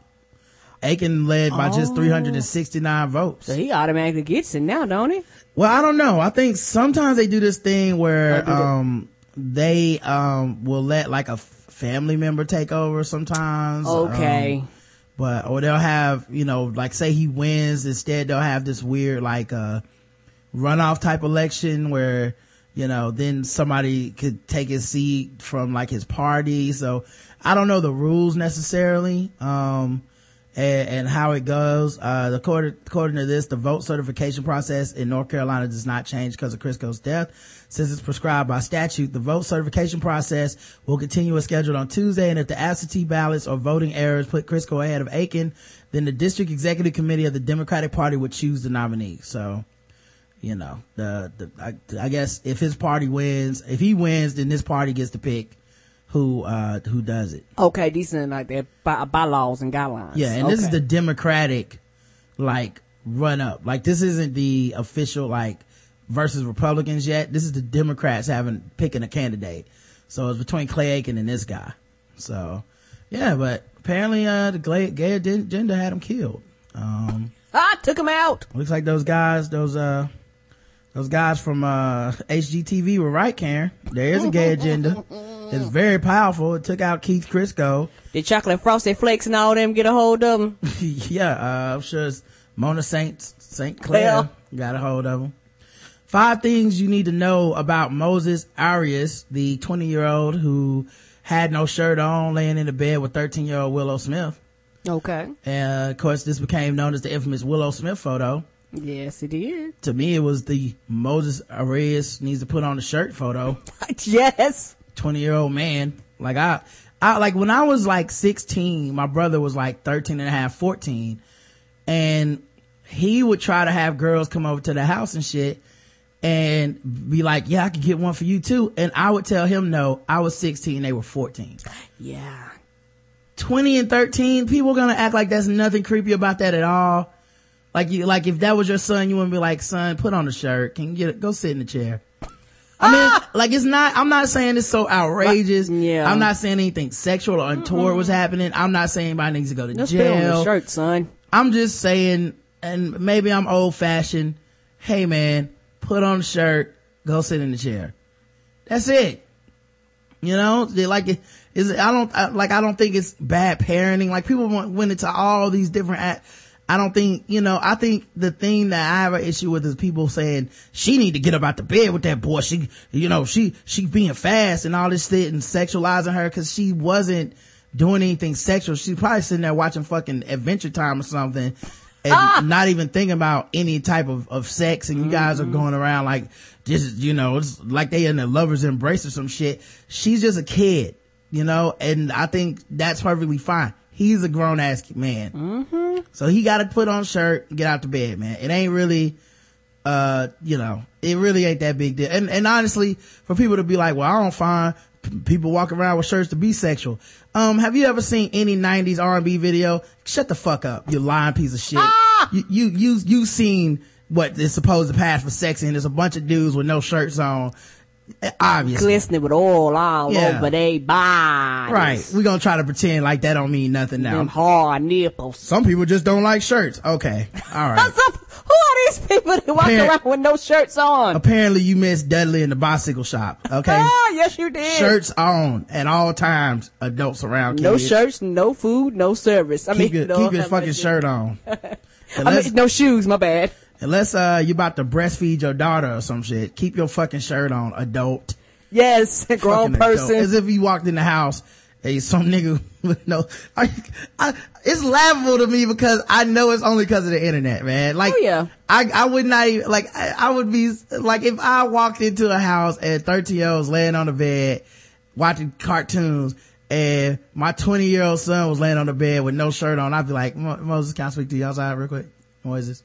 Aiken led by just 369 votes. So he automatically gets it now, don't he? Well, I don't know. I think sometimes they do this thing where, Oh, they? um, they, um, will let like a family member take over sometimes. Okay. Um, but, or they'll have, you know, like say he wins, instead they'll have this weird like, uh, runoff type election where, you know, then somebody could take his seat from like his party. So I don't know the rules necessarily. Um, and, and how it goes. Uh, according, according to this, the vote certification process in North Carolina does not change because of Crisco's death. Since it's prescribed by statute, the vote certification process will continue as scheduled on Tuesday. And if the absentee ballots or voting errors put Crisco ahead of Aiken, then the district executive committee of the Democratic Party would choose the nominee. So, you know, the, the, I, I guess if his party wins, if he wins, then this party gets to pick who, uh, who does it. Okay, decent like their by, bylaws and guidelines. Yeah, and this is the Democratic, like, run up. Like this isn't the official like versus Republicans yet. This is the Democrats having picking a candidate. So it's between Clay Aiken and this guy. So yeah, but apparently uh the gay, gay agenda had him killed. Um Ah, took him out. looks like those guys, those uh those guys from uh HGTV were right, Karen. There is a gay agenda. It's very powerful. It took out Keith Crisco. Did chocolate frosted flakes and all them get a hold of them? yeah, uh, I'm sure it's Mona Saint Saint Clair Claire. got a hold of them. Five things you need to know about Moses Arias, the 20 year old who had no shirt on, laying in the bed with 13 year old Willow Smith. Okay. And of course, this became known as the infamous Willow Smith photo. Yes, it did. To me, it was the Moses Arias needs to put on a shirt photo. yes. 20 year old man. Like I, I, like when I was like 16, my brother was like 13 and a half, 14 and he would try to have girls come over to the house and shit and be like, yeah, I could get one for you too. And I would tell him no, I was 16, they were 14. Yeah. 20 and 13, people are gonna act like there's nothing creepy about that at all. Like you, like if that was your son, you wouldn't be like, son, put on a shirt. Can you get? Go sit in the chair. I mean, ah! like it's not, I'm not saying it's so outrageous. Yeah. I'm not saying anything sexual or untoward was happening. I'm not saying anybody needs to go to Just put on the jail. shirt, son. I'm just saying, and maybe I'm old fashioned. Hey man, put on a shirt, go sit in the chair. That's it. You know, they like it is, I don't, I, like, I don't think it's bad parenting. Like people went, went into all these different, act, I don't think, you know, I think the thing that I have an issue with is people saying she need to get up out the bed with that boy. She, you know, she, she being fast and all this shit and sexualizing her cause she wasn't doing anything sexual. She's probably sitting there watching fucking Adventure Time or something and ah! not even thinking about any type of, of sex and you guys are mm-hmm. going around like just, you know, it's like they in a lover's embrace or some shit. She's just a kid, you know, and I think that's perfectly fine. He's a grown ass man. So he got to put on shirt, get out to bed, man. It ain't really, uh, you know, it really ain't that big deal. And, and honestly, for people to be like, well, I don't find p- people walk around with shirts to be sexual. Um, have you ever seen any 90s R&B video? Shut the fuck up, you lying piece of shit. You, you, you, you seen what is supposed to pass for sexy and there's a bunch of dudes with no shirts on. Obviously. Glistening with oil all Yeah. over they bodies. Right. We're gonna try to pretend like that don't mean nothing now. Them hard nipples. Some people just don't like shirts. Okay. All right. Who are these people that walk Parent- around with no shirts on? Apparently you missed Dudley in the bicycle shop. Okay. Ah, yes you did. Shirts on at all times. Adults around. No shirts, no food, no service. I Keep, mean, your, no, keep your fucking shirt on. I mean, no shoes, my bad. Unless, uh, you about to breastfeed your daughter or some shit. Keep your fucking shirt on, adult. Yes, grown Fucking adult. person. As if you walked in the house and some nigga with no, I, I, it's laughable to me because I know it's only because of the internet, man. Like, Oh, yeah. I, I would not even, like, I, I would be, like, if I walked into a house and 13 year olds laying on the bed watching cartoons and my 20 year old son was laying on the bed with no shirt on, I'd be like, Moses, can I speak to you outside real quick? Moses,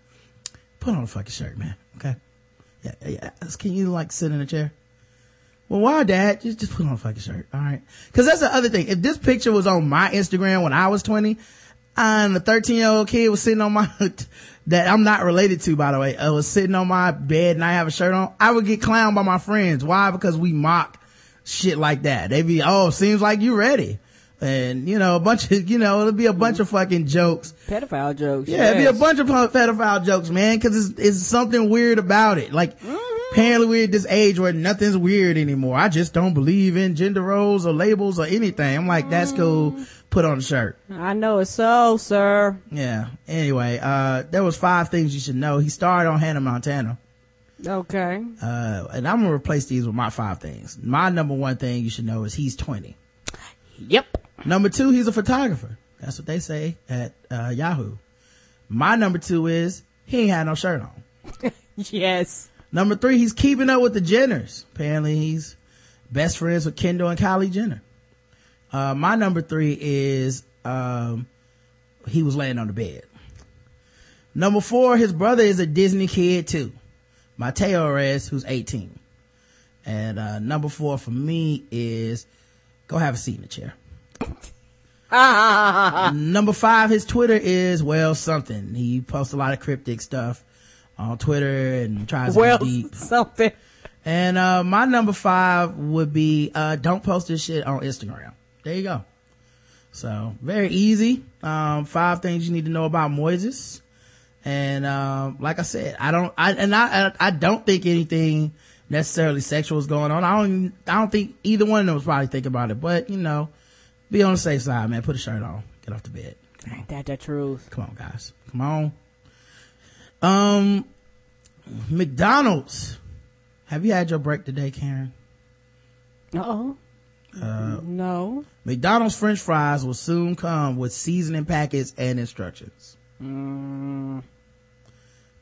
put on a fucking shirt, man. Okay. Yeah, yeah. Can you like sit in a chair? Well, why, Dad? Just just put on a fucking shirt, all right? Because that's the other thing. If this picture was on my Instagram when I was twenty, and the thirteen year old kid was sitting on my that I'm not related to, by the way, uh, was sitting on my bed and I have a shirt on, I would get clowned by my friends. Why? Because we mock shit like that. They be, oh, seems like you ready, and you know, a bunch of, you know, it'll be a bunch of fucking jokes. Pedophile jokes. Yeah, it'd be a bunch of pedophile jokes, man, cause it's, it's something weird about it. Like, apparently we're at this age where nothing's weird anymore. I just don't believe in gender roles or labels or anything. I'm like, that's cool. Put on a shirt. I know it's so, sir. Yeah. Anyway, uh, there was five things you should know. He starred on Hannah Montana. Okay. Uh, and I'm gonna replace these with my five things. My number one thing you should know is he's 20. Yep. Number two, he's a photographer. That's what they say at, uh, Yahoo. My number two is he ain't had no shirt on. Yes. Number three, he's keeping up with the Jenners. Apparently he's best friends with Kendall and Kylie Jenner. Uh, my number three is, um, he was laying on the bed. Number four, his brother is a Disney kid too. Mateo Arias, who's 18. And, uh, number four for me is go have a seat in the chair. Number five, his Twitter is well something. He posts a lot of cryptic stuff on Twitter and tries well, to be deep. something. And uh, my number five would be uh, don't post this shit on Instagram. There you go. So very easy. Um, five things you need to know about Moises. And um, like I said, I don't, I and I, I don't think anything necessarily sexual is going on. I don't, I don't think either one of them was probably thinking about it. But you know, be on the safe side, man. Put a shirt on. Get off the bed. Ain't that the truth? Come on, guys. Come on. Um, McDonald's. Have you had your break today, Karen? Uh-oh. Uh, no. McDonald's French fries will soon come with seasoning packets and instructions. Mm.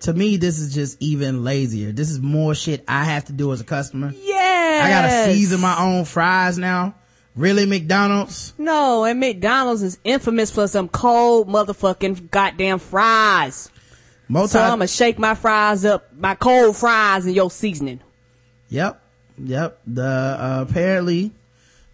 To me, this is just even lazier. This is more shit I have to do as a customer. Yeah. I gotta season my own fries now. Really, McDonald's? No, and McDonald's is infamous for some cold motherfucking goddamn fries. Multi- so I'm gonna shake my fries up, my cold fries and your seasoning. Yep. Yep. The, uh, apparently,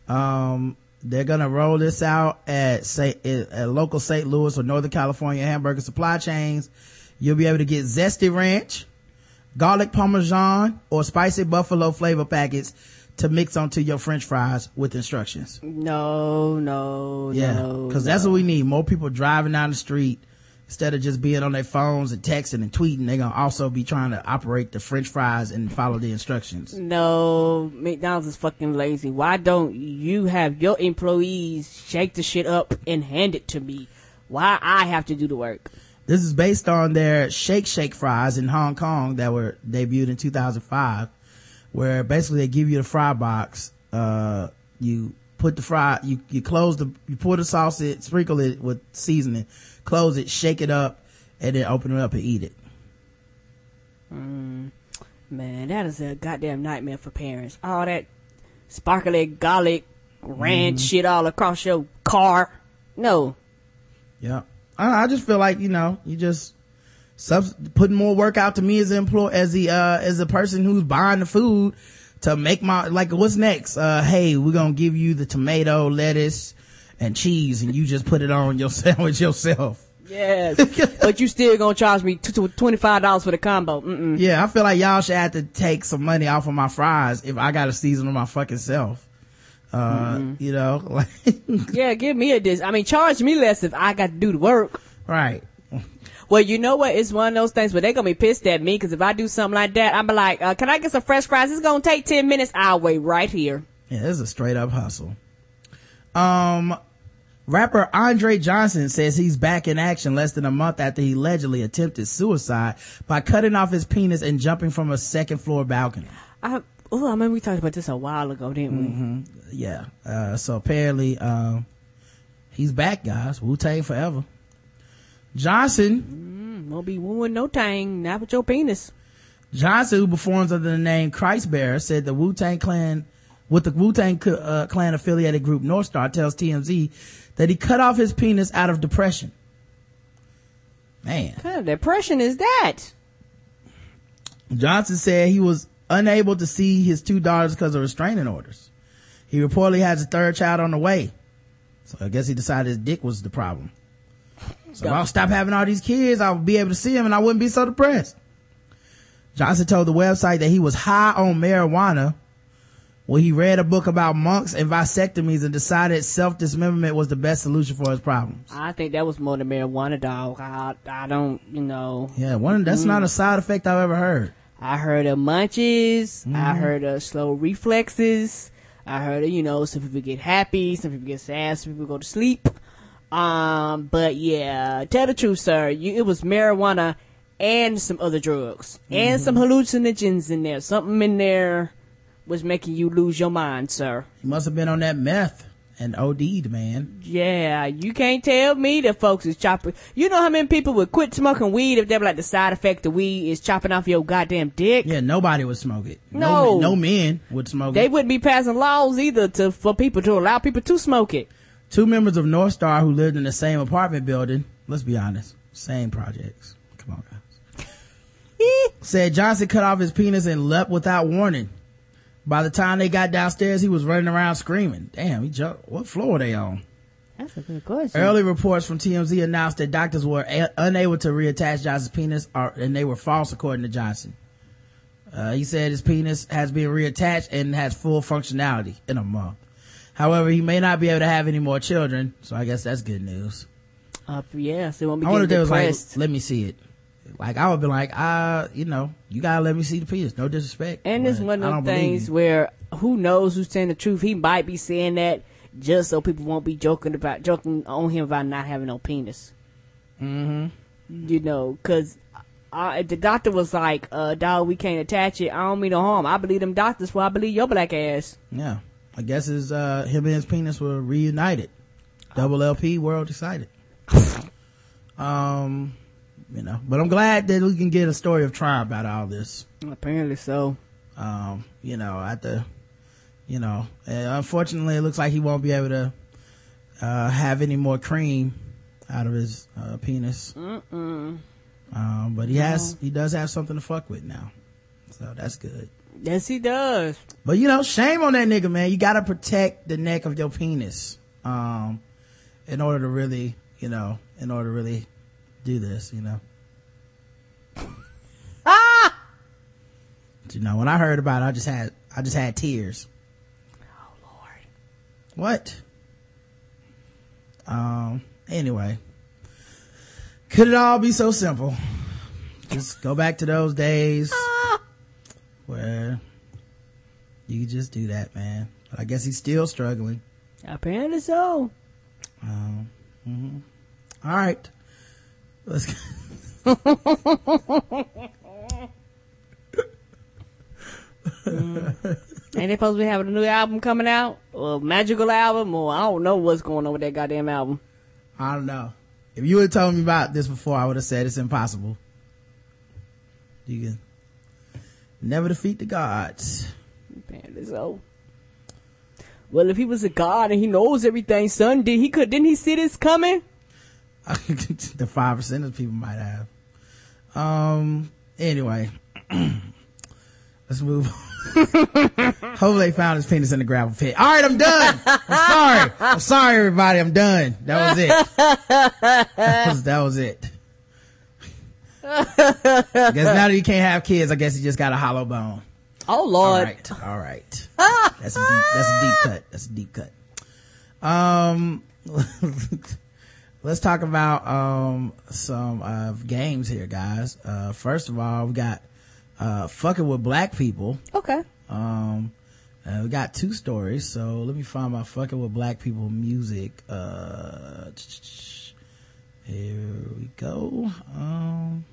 um, they're gonna roll this out at say at local St. Louis or Northern California hamburger supply chains. You'll be able to get zesty ranch, garlic parmesan, or spicy buffalo flavor packets to mix onto your french fries with instructions. No, no, yeah, no. Cause no. that's what we need. More people driving down the street instead of just being on their phones and texting and tweeting, they're gonna also be trying to operate the french fries and follow the instructions. No, McDonald's is fucking lazy. Why don't you have your employees shake the shit up and hand it to me? Why I have to do the work? This is based on their Shake Shake fries in Hong Kong that were debuted in 2005, where basically they give you the fry box, uh, you put the fry, you, you close the, you pour the sauce in, sprinkle it with seasoning, close it, shake it up, and then open it up and eat it. Mm, man, that is a goddamn nightmare for parents. All that sparkly garlic ranch mm. shit all across your car. No. Yeah. I, I just feel like, you know, you just, subs- putting more work out to me as an employee, as the, uh, as a person who's buying the food to make my, like, what's next? Uh, hey, we're gonna give you the tomato, lettuce, and cheese and you just put it on your sandwich yourself. Yes. but you still gonna charge me $25 for the combo. Mm-mm. Yeah, I feel like y'all should have to take some money off of my fries if I gotta season them my fucking self. Uh, mm-hmm. you know, like. yeah, give me a dis. I mean, charge me less if I got to do the work. Right. Well, you know what? It's one of those things where they're gonna be pissed at me because if I do something like that, I'm like, uh, "Can I get some fresh fries? It's gonna take ten minutes. I'll wait right here." Yeah, this is a straight up hustle. Um, rapper Andre Johnson says he's back in action less than a month after he allegedly attempted suicide by cutting off his penis and jumping from a second floor balcony. I, oh, I mean, we talked about this a while ago, didn't we? Mm-hmm. Yeah. Uh, so apparently, uh, he's back, guys. Wu Tang forever. Johnson. Mm, won't be wooing no tang, not with your penis. Johnson, who performs under the name Christ Bearer, said the Wu Tang Clan with the Wu-Tang uh, Clan affiliated group North Star tells TMZ that he cut off his penis out of depression. Man. What kind of depression is that? Johnson said he was unable to see his two daughters because of restraining orders. He reportedly has a third child on the way. So I guess he decided his dick was the problem. So if I'll stop having all these kids, I'll be able to see him and I wouldn't be so depressed. Johnson told the website that he was high on marijuana when he read a book about monks and vasectomies and decided self-dismemberment was the best solution for his problems. I think that was more than marijuana, dog. I, I don't, you know. Yeah, one, that's mm. not a side effect I've ever heard. I heard of munches. Mm. I mm-hmm. heard of slow reflexes. I heard of, you know, some people get happy, some people get sad, some people go to sleep. Um, but yeah, tell the truth, sir. You, it was marijuana and some other drugs mm-hmm. and some hallucinogens in there. Something in there was making you lose your mind, sir. You must have been on that meth and OD'd, man. Yeah, you can't tell me that folks is chopping. You know how many people would quit smoking weed if they were like the side effect of weed is chopping off your goddamn dick? Yeah, nobody would smoke it. No. No, no men would smoke they it. They wouldn't be passing laws either to, for people to allow people to smoke it. Two members of North Star who lived in the same apartment building, let's be honest, same projects. Come on, guys. said Johnson cut off his penis and leapt without warning. By the time they got downstairs, he was running around screaming. Damn, he jumped. What floor are they on? That's a good question. Early reports from TMZ announced that doctors were a- unable to reattach Johnson's penis, or, and they were false, according to Johnson. Uh, he said his penis has been reattached and has full functionality in a month. However, he may not be able to have any more children, so I guess that's good news. Uh, yeah, so it won't be I wonder if they was like, let me see it. Like I would be like, uh, you know, you gotta let me see the penis. No disrespect. and it's one of those things where who knows who's saying the truth. He might be saying that just so people won't be joking about joking on him about not having no penis. Mm-hmm. You know, because uh, the doctor was like, uh, "Dog, we can't attach it. I don't mean no harm. I believe them doctors. Well, I believe your black ass." Yeah, I guess his uh, him and his penis were reunited. Double LP, world excited. um, you know, but I'm glad that we can get a story of triumph out of all this. Apparently so. Um, you know, at the, you know, unfortunately, it looks like he won't be able to uh, have any more cream out of his uh, penis. Um, but he has, he does have something to fuck with now, so that's good. Yes, he does. But you know, shame on that nigga, man. You gotta protect the neck of your penis, um, in order to really, you know, in order to really do this, you know. Ah! But, you know, when I heard about it, I just had, I just had tears. Oh Lord. What? Um, anyway. Could it all be so simple? Just go back to those days where you could just do that, man. But I guess he's still struggling. Apparently so. Um, mm-hmm. All right. Let's Ain't they supposed to be having a new album coming out? Or a magical album? Or I don't know what's going on with that goddamn album. I don't know. If you would have told me about this before, I would have said it's impossible. You can never defeat the gods. Apparently so. Well, if he was a god and he knows everything, son, did he could didn't he see this coming? the five percent of people might have. Um. Anyway, let's move. on. Hopefully, they found his penis in the gravel pit. All right, I'm done. I'm sorry. I'm sorry, everybody. I'm done. That was it. That was, that was it. I guess now that you can't have kids, I guess you just got a hollow bone. Oh Lord. right. All right. That's a deep, that's a deep cut. That's a deep cut. Um, let's talk about, um, some, uh, games here, guys. Uh, first of all, we got, uh, fucking with black people. Okay. Um, we got two stories. So let me find my fucking with black people music. Uh, here we go. Um,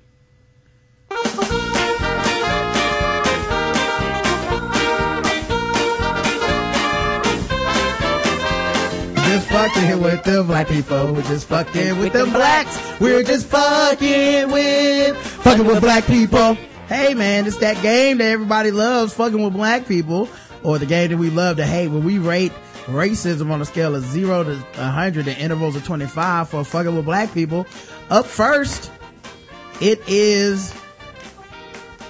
just fucking with the black people. We're just fucking with the blacks. We're just fucking with, fucking with black people. Hey man, it's that game that everybody loves, fucking with black people, or the game that we love to hate, When we rate racism on a scale of zero to a hundred in intervals of 25 for fucking with black people. Up first, it is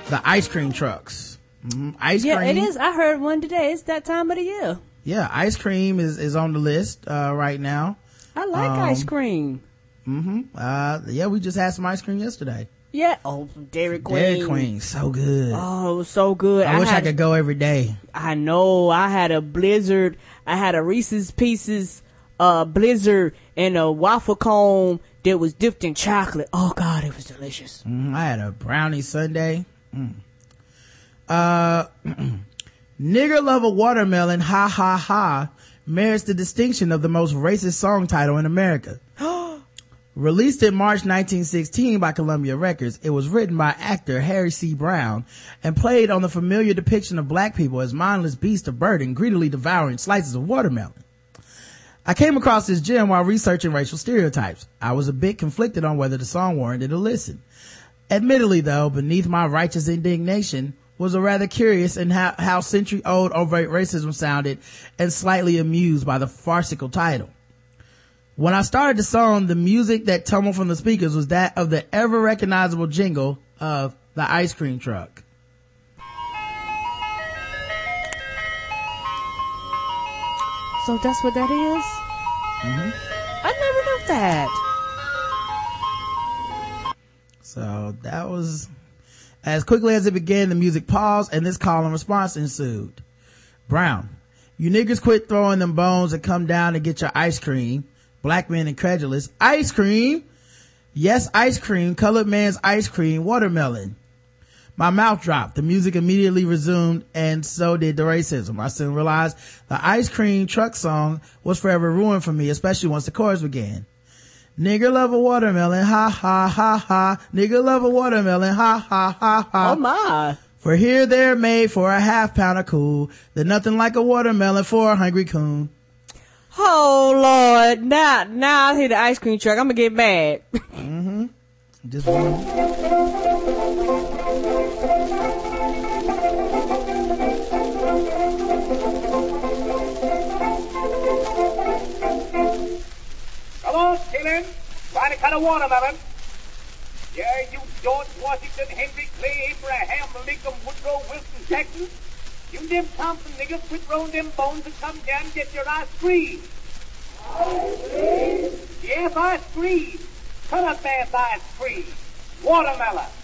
the ice cream trucks. Mhm. Ice Yeah, cream. it is. I heard one today. It's that time of the year. Yeah, ice cream is, is on the list, uh, right now. I like Um, ice cream. Uh, yeah, we just had some ice cream yesterday. Yeah. Oh, Dairy Queen. Dairy Queen, so good. Oh, so good. I, wish I could go every day. I know. I had a Blizzard. I had a Reese's Pieces, uh, Blizzard and a waffle cone that was dipped in chocolate. Oh God, it was delicious. Mhm, I had a brownie Sunday. Mm. Uh, nigger love a watermelon, ha ha ha, merits the distinction of the most racist song title in America. Released in March 1916 by Columbia Records, it was written by actor Harry C. Brown and played on the familiar depiction of black people as mindless beasts of burden greedily devouring slices of watermelon. I came across this gem while researching racial stereotypes. I was a bit conflicted on whether the song warranted a listen. Admittedly though, beneath my righteous indignation was rather curious in how, how century old overt racism sounded and slightly amused by the farcical title. When I started the song, the music that tumbled from the speakers was that of the ever recognizable jingle of the ice cream truck. So that's what that is. Mm-hmm. I never knew that? So that was as quickly as it began, the music paused and this call and response ensued. Brown, you niggas quit throwing them bones and come down and get your ice cream. Black men incredulous. Ice cream? Yes, ice cream. Colored man's ice cream. Watermelon. My mouth dropped. The music immediately resumed and so did the racism. I soon realized the ice cream truck song was forever ruined for me, especially once the chorus began. Nigga love a watermelon, ha ha ha ha. Nigga love a watermelon, ha ha ha ha. Oh my. For here they're made for a half pound of cool. They're nothing like a watermelon for a hungry coon. Oh Lord. Now, now I hear the ice cream truck. I'm gonna get mad. mm-hmm. Just one. Children. Trying to cut a watermelon. Yeah, you George Washington, Henry Clay, Abraham, Lincoln, Woodrow, Wilson, Jackson. You them Thompson niggas quit rolling them bones and come down and get your ice cream. Ice cream? Yes, ice cream. Cut up ass ice cream. Watermelon.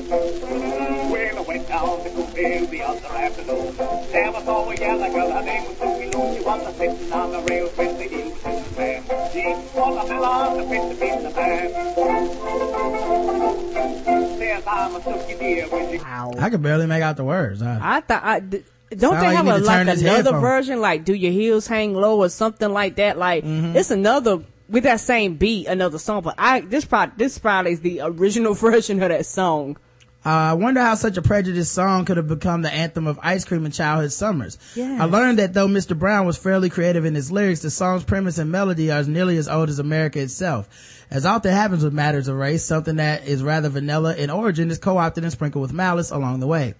Well, I went down to Cookville the other afternoon. There was all a yellow girl, her name was Susie Lou. She was a sitting on the rails with the heels in the man. She ate watermelon, the prince in the man. Says I'm a Suki dear when she I could barely make out the words. I, I thought, I, d- don't Sound they like have a, need like another version, like do your heels hang low or something like that? Like Mm-hmm. it's another with that same beat, another song. But I this probably this probably is the original version of that song. Uh, I wonder how such a prejudiced song could have become the anthem of ice cream and childhood summers. Yes. I learned that though Mr. Brown was fairly creative in his lyrics, the song's premise and melody are as nearly as old as America itself. As often happens with matters of race, something that is rather vanilla in origin is co-opted and sprinkled with malice along the way.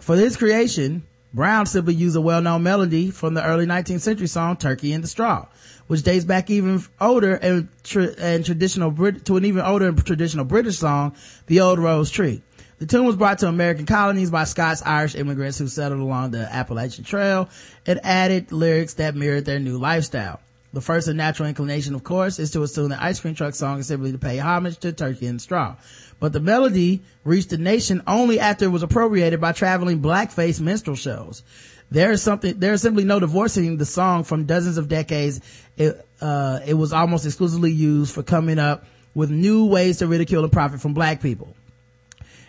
For this creation, Brown simply used a well-known melody from the early 19th century song Turkey in the Straw, which dates back even older and, tra- and traditional Brit- to an even older and traditional British song, The Old Rose Tree. The tune was brought to American colonies by Scots Irish immigrants who settled along the Appalachian Trail and added lyrics that mirrored their new lifestyle. The first and natural inclination, of course, is to assume the ice cream truck song is simply to pay homage to Turkey and Straw. But the melody reached the nation only after it was appropriated by traveling blackface minstrel shows. There is something, there is simply no divorcing the song from dozens of decades. It, uh, it was almost exclusively used for coming up with new ways to ridicule and profit from black people.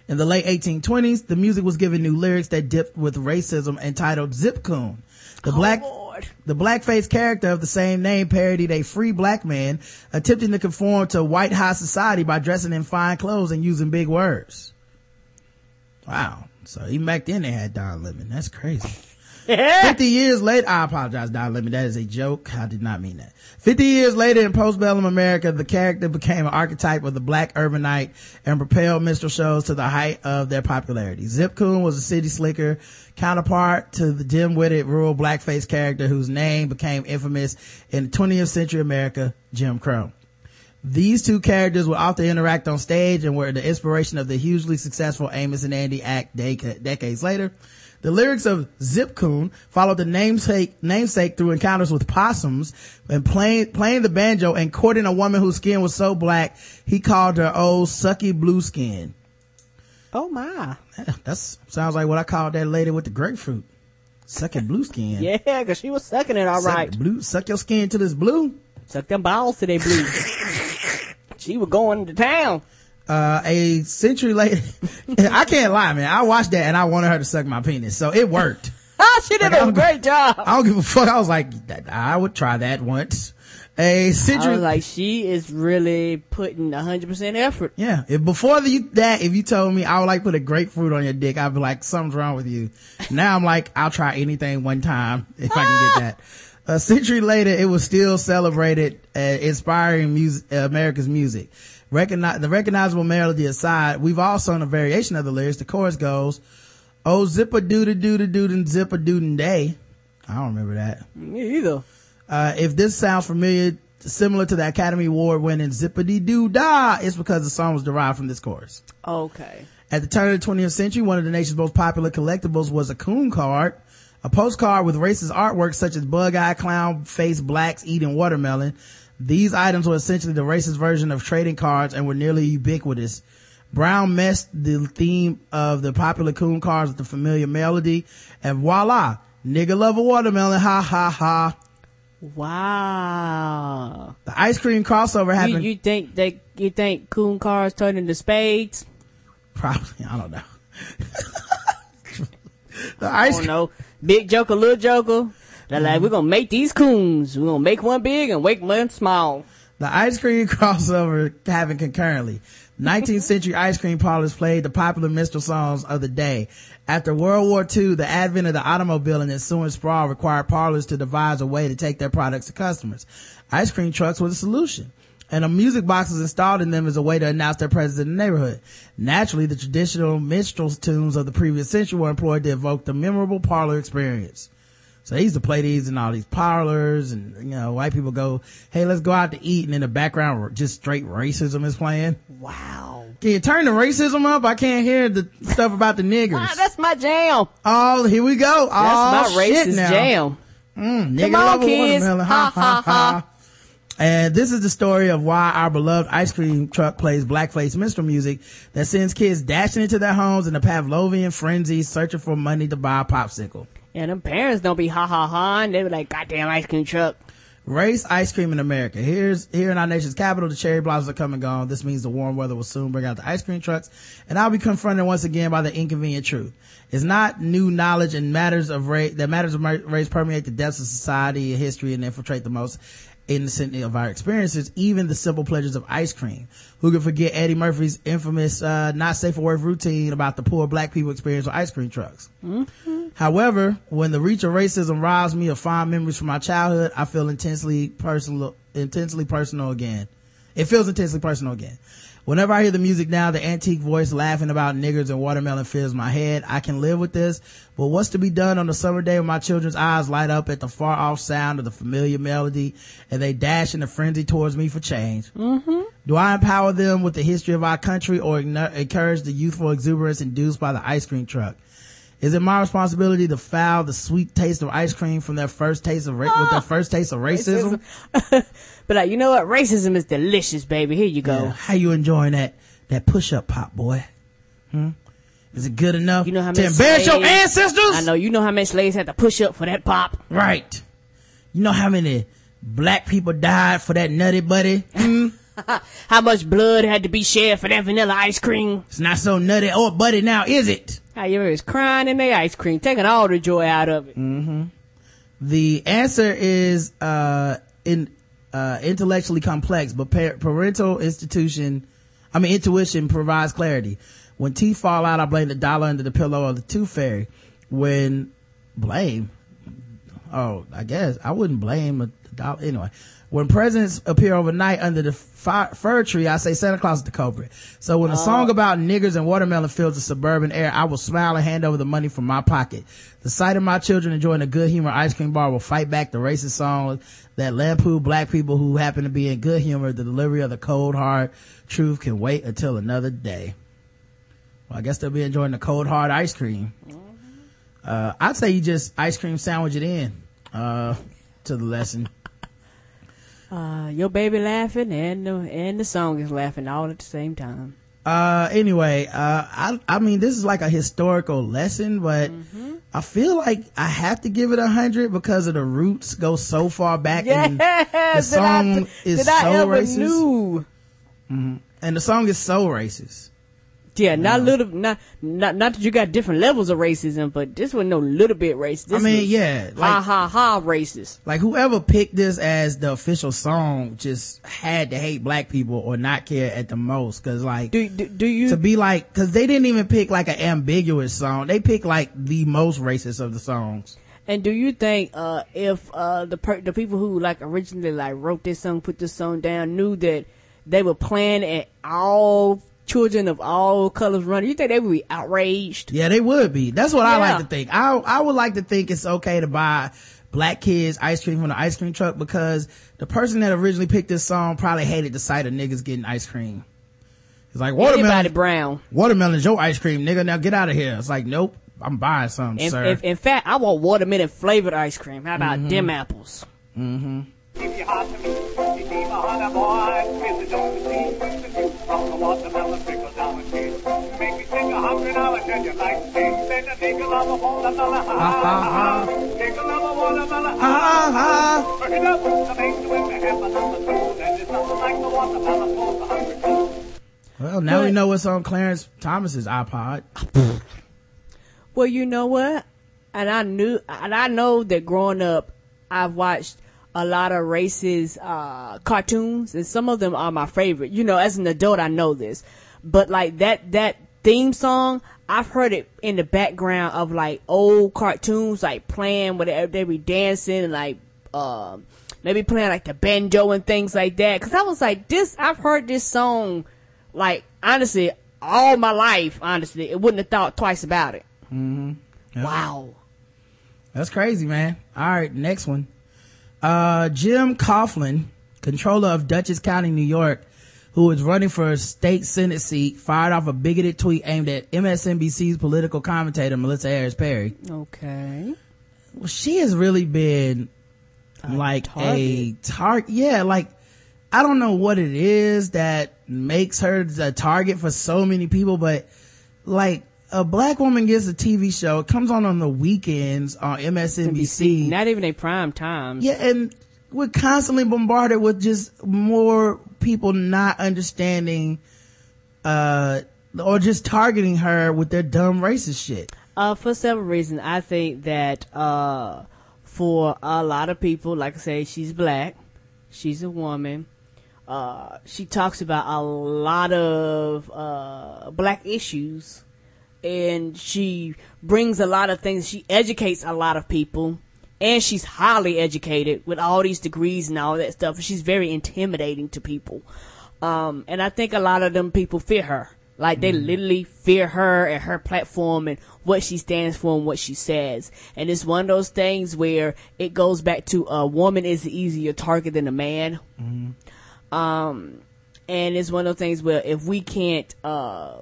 In the late 1820s, the music was given new lyrics that dipped with racism entitled Zip Coon. The black, Lord. The blackface character of the same name parodied a free black man attempting to conform to white high society by dressing in fine clothes and using big words. Wow. So even back then they had Don Lemon. That's crazy. 50 years later, I apologize, Don Lemon. That is a joke. I did not mean that. 50 years later in postbellum America, the character became an archetype of the black urbanite and propelled minstrel shows to the height of their popularity. Zip Coon was a city slicker counterpart to the dim-witted rural blackface character whose name became infamous in 20th century America, Jim Crow. These two characters would often interact on stage and were the inspiration of the hugely successful Amos and Andy act dec- decades later. The lyrics of Zip Coon followed the namesake, namesake through encounters with possums and playing, playing the banjo and courting a woman whose skin was so black, he called her old sucky blue skin. Oh my. That sounds like what I called that lady with the grapefruit. Sucking blue skin. Yeah, cause she was sucking it all Suck right. Blue, suck your skin till it's blue. Suck them balls to they blue. she was going to town. uh, a century later, I can't lie, man. I watched that and I wanted her to suck my penis. So it worked. Ah, she did Like, a great job. I don't give a fuck. I was like, I would try that once. A was like, she is really putting a hundred percent effort. yeah. If before the, that, if you told me I would like put a grapefruit on your dick, I'd be like, something's wrong with you. Now I'm like, I'll try anything one time if I can get that. A century later, it was still celebrated, uh, inspiring music, uh, America's music. Recognize, the recognizable melody aside, we've all sung a variation of the lyrics. The chorus goes, Oh, zipper doo doo doo doo zipper doo day. I don't remember that. Me either. Uh, if this sounds familiar, similar to the Academy Award winning Zippity Doo Dah, it's because the song was derived from this chorus. Okay. At the turn of the 20th century, one of the nation's most popular collectibles was a coon card. A postcard with racist artwork such as bug eye clown face blacks eating watermelon. These items were essentially the racist version of trading cards and were nearly ubiquitous. Brown messed the theme of the popular coon cards with the familiar melody and voila, nigga love a watermelon, ha ha ha. Wow. The ice cream crossover You, happened. you think they you think coon cars turn into spades? probably, I don't know. the I ice don't know. Big joker, little joker. They're like, mm-hmm. we're gonna make these coons. We're gonna make one big and make one small. The ice cream crossover happened concurrently. 19th century ice cream parlors played the popular minstrel songs of the day. After World War II, the advent of the automobile and ensuing sprawl required parlors to devise a way to take their products to customers. Ice cream trucks were the solution. And a music box was installed in them as a way to announce their presence in the neighborhood. Naturally, the traditional minstrel tunes of the previous century were employed to evoke the memorable parlor experience. So they used to play these in all these parlors and, you know, white people go, hey, let's go out to eat. And in the background, just straight racism is playing. Wow. Can you turn the racism up? I can't hear the stuff about the niggers. Ah, that's my jam. Oh, here we go. That's oh, my shit racist now. jam. Mm, Come on, kids. Ha, ha, ha. And this is the story of why our beloved ice cream truck plays blackface minstrel music that sends kids dashing into their homes in a Pavlovian frenzy searching for money to buy a popsicle. And them parents don't be ha ha ha and they be like, goddamn ice cream truck. Race ice cream in America. Here's here in our nation's capital, the cherry blossoms are come and gone. This means the warm weather will soon bring out the ice cream trucks, and I'll be confronted once again by the inconvenient truth. It's not new knowledge and matters of race that matters of race permeate the depths of society and history and infiltrate the most innocent of our experiences, even the simple pleasures of ice cream. Who can forget Eddie Murphy's infamous uh, not safe for work routine about the poor black people experience with ice cream trucks? However, when the reach of racism robs me of fond memories from my childhood, I feel intensely personal, intensely personal again. It feels intensely personal again. Whenever I hear the music now, the antique voice laughing about niggers and watermelon fills my head. I can live with this, but what's to be done on a summer day when my children's eyes light up at the far off sound of the familiar melody and they dash in a frenzy towards me for change? Mm-hmm. Do I empower them with the history of our country or encourage the youthful exuberance induced by the ice cream truck? Is it my responsibility to foul the sweet taste of ice cream from their first taste of ra- with their first taste of racism? but like, you know what? Racism is delicious, baby. Here you go. Yeah. How you enjoying that that push up pop, boy? Hmm? Is it good enough You know how to embarrass your ancestors? I know. You know how many slaves had to push up for that pop? Right. You know how many black people died for that nutty buddy? Hmm? How much blood had to be shed for that vanilla ice cream? It's not so nutty or buddy now, is it? How you was crying in the ice cream, taking all the joy out of it. The answer is uh in uh intellectually complex, but par- parental institution, I mean intuition provides clarity. When teeth fall out, I blame the dollar under the pillow or the tooth fairy. When blame, oh, I guess I wouldn't blame a dollar anyway. When presents appear overnight under the fi- fir tree, I say Santa Claus is the culprit. So when a song about niggers and watermelon fills the suburban air, I will smile and hand over the money from my pocket. The sight of my children enjoying a good humor ice cream bar will fight back the racist songs that lampoon black people who happen to be in good humor. The delivery of the cold hard truth can wait until another day. Well, I guess they'll be enjoying the cold hard ice cream. Uh, I'd say you just ice cream sandwich it in, uh, to the lesson. Uh, your baby laughing and the, and the song is laughing all at the same time. Uh, anyway, uh, I, I mean, this is like a historical lesson, but I feel like I have to give it a hundred because of the roots go so far back and the song is that so I racist. knew. And the song is so racist. Yeah, not a little, not, not, not that you got different levels of racism, but this was no little bit racist. This I mean, yeah, ha like, ha ha racist. like whoever picked this as the official song just had to hate black people or not care at the most. Cause like, Do, do, do you, to be like, cause they didn't even pick like an ambiguous song. They picked like the most racist of the songs. and do you think, uh, if, uh, the per- the people who like originally like wrote this song, put this song down, knew that they were playing at all children of all colors running, you think they would be outraged? Yeah, they would be. That's what I like to think. I I would like to think it's okay to buy black kids ice cream from the ice cream truck because the person that originally picked this song probably hated the sight of niggas getting ice cream. It's like Anybody watermelon. brown. Watermelon's your ice cream, nigga. Now get out of here. It's like nope. I'm buying some, In, sir. in, in fact, I want watermelon flavored ice cream. How about mm-hmm. them apples? Mm-hmm. If you hot to me, you keep a boy, Missy, don't you see? The juice from the watermelon trickles down the teeth. Make me think of hungry now and tell you like to taste. Then take a love of watermelon, ha ha ha. Take a love of watermelon, ha ha ha. It up, the makes you with me have another two. Then there's nothing like the watermelon for the too. well, now we know what's on Clarence Thomas's iPod. Well, you know what? And I knew, and I know that growing up, I've watched a lot of racist uh, cartoons, and some of them are my favorite. You know, as an adult, I know this, but like that that theme song, I've heard it in the background of like old cartoons, like playing where they be dancing and like um maybe playing like the banjo and things like that. Cause I was like, this, I've heard this song, like honestly, all my life. Honestly, it wouldn't have thought twice about it. Wow. That's crazy, man. All right, next one. Uh, Jim Coughlan, controller of Dutchess County, New York, who is running for a state senate seat, fired off a bigoted tweet aimed at MSNBC's political commentator Melissa Harris Perry. Okay. Well, she has really been like a target. Yeah, like I don't know what it is that makes her a target for so many people, but like a black woman gets a TV show, it comes on on the weekends on MSNBC. Not even a prime time. Yeah, and we're constantly bombarded with just more people not understanding, uh, or just targeting her with their dumb racist shit. Uh, for several reasons, I think that uh, for a lot of people, like I say, she's black, she's a woman. Uh, she talks about a lot of uh, black issues, and she brings a lot of things. She educates a lot of people, and she's highly educated with all these degrees and all that stuff. She's very intimidating to people, um, and I think a lot of them people fear her. Like they literally fear her and her platform and what she stands for and what she says. And it's one of those things where it goes back to a woman is an easier target than a man. Um, and it's one of those things where if we can't, uh,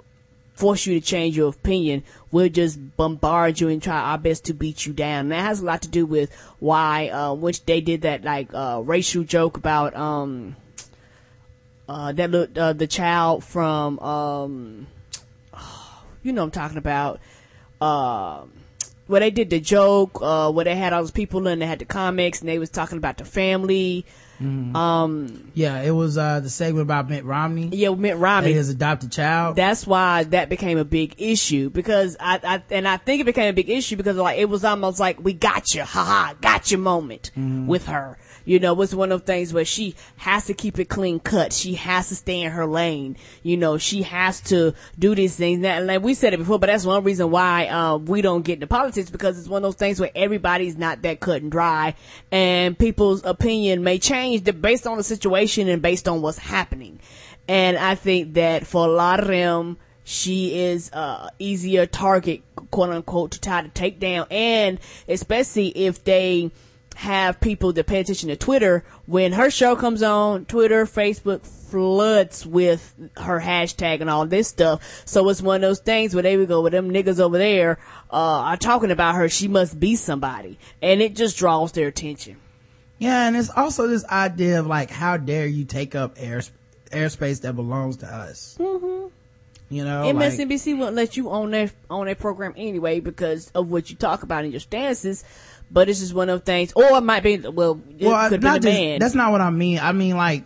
force you to change your opinion, we'll just bombard you and try our best to beat you down. And that has a lot to do with why, uh, which they did that like, uh, racial joke about, um, uh, that look, uh, the child from, um, you know I'm talking about, um, where they did the joke, uh, where they had all those people and they had the comics and they was talking about the family. Um, Yeah, it was, uh, the segment about Mitt Romney. yeah, Mitt Romney. his adopted child. That's why that became a big issue because I, I and I think it became a big issue because like it was almost like we got you, haha, got your moment with her. You know, it's one of those things where she has to keep it clean cut. She has to stay in her lane. You know, she has to do these things. Now, like we said it before, but that's one reason why uh, we don't get into politics because it's one of those things where everybody's not that cut and dry, and people's opinion may change based on the situation and based on what's happening. And I think that for a lot of them, she is a easier target, quote unquote, to try to take down. And especially if they have people that pay attention to Twitter, when her show comes on, Twitter, Facebook floods with her hashtag and all this stuff. So it's one of those things where they would go, with them niggas over there, uh, are talking about her. She must be somebody. And it just draws their attention. Yeah, and it's also this idea of like, how dare you take up air, airspace that belongs to us? Mm-hmm. You know, like, MSNBC won't let you on their on their program anyway because of what you talk about in your stances. But it's just one of those things, or it might be well, it well, could be not the just, that's not what I mean. I mean like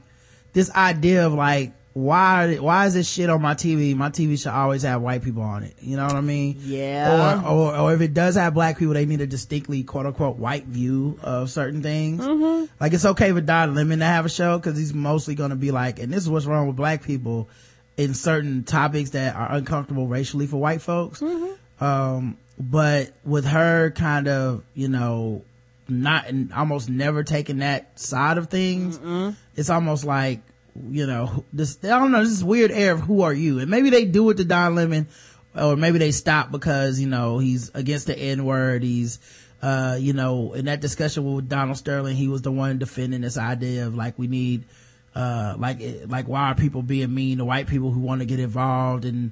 this idea of like, why, why is this shit on my TV? My TV should always have white people on it. You know what I mean? Yeah. Or, or, or if it does have black people, they need a distinctly quote unquote white view of certain things. Mm-hmm. Like it's okay for Don Lemon to have a show because he's mostly going to be like, and this is what's wrong with black people in certain topics that are uncomfortable racially for white folks. Um, but with her kind of, you know, not and almost never taking that side of things, it's almost like, you know, this, I don't know, this weird air of who are you? And maybe they do it to Don Lemon, or maybe they stop because, you know, he's against the N word. He's, uh, you know, in that discussion with Donald Sterling, he was the one defending this idea of like, we need, uh, like, like why are people being mean to white people who want to get involved in,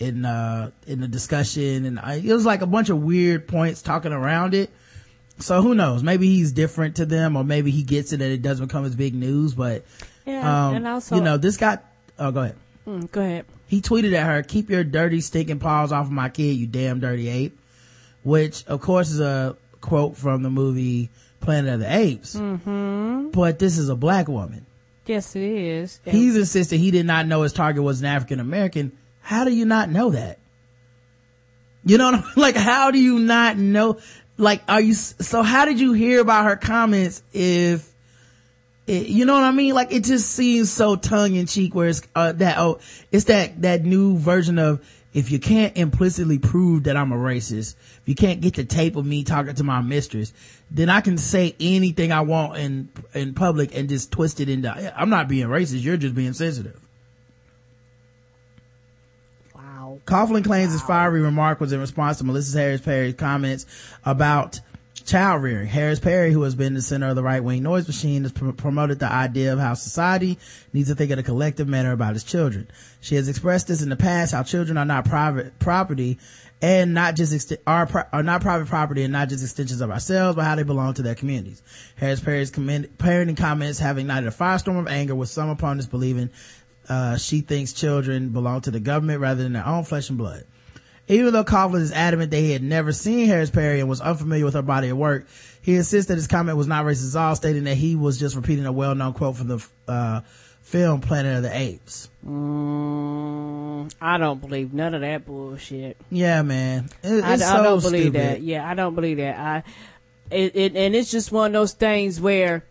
in, uh, in the discussion. And I, it was like a bunch of weird points talking around it. So who knows? Maybe he's different to them or maybe he gets it and it doesn't become as big news, but, Yeah, um, and also, you know, this got, oh, go ahead. Mm, go ahead. He tweeted at her, keep your dirty stinking paws off of my kid, you damn dirty ape. Which, of course, is a quote from the movie Planet of the Apes. Mm-hmm. But this is a black woman. Yes, it is. He's insisting he did not know his target was an African American. How do you not know that? You know what I'm, like, how do you not know? Like, are you, so how did you hear about her comments if, it, you know what I mean? Like, it just seems so tongue in cheek where it's, uh, that, oh, it's that, that new version of, if you can't implicitly prove that I'm a racist, if you can't get the tape of me talking to my mistress, then I can say anything I want in, in public and just twist it into, I'm not being racist, you're just being sensitive. wow. Coughlan claims his fiery remark was in response to Melissa Harris Perry's comments about child rearing. Harris Perry, who has been the center of the right wing noise machine, has pr- promoted the idea of how society needs to think in a collective manner about its children. She has expressed this in the past, how children are not private property and not just are, pri- are not private property and not just extensions of ourselves, but how they belong to their communities. Harris Perry's parenting comments have ignited a firestorm of anger with some opponents believing uh, she thinks children belong to the government rather than their own flesh and blood. Even though Coughlan is adamant that he had never seen Harris Perry and was unfamiliar with her body of work, he insists that his comment was not racist at all, stating that he was just repeating a well-known quote from the uh, film Planet of the Apes. Mm, I don't believe none of that bullshit. Yeah, man. It- I, I so don't believe stupid. that. Yeah, I don't believe that. I, it, it, and it's just one of those things where,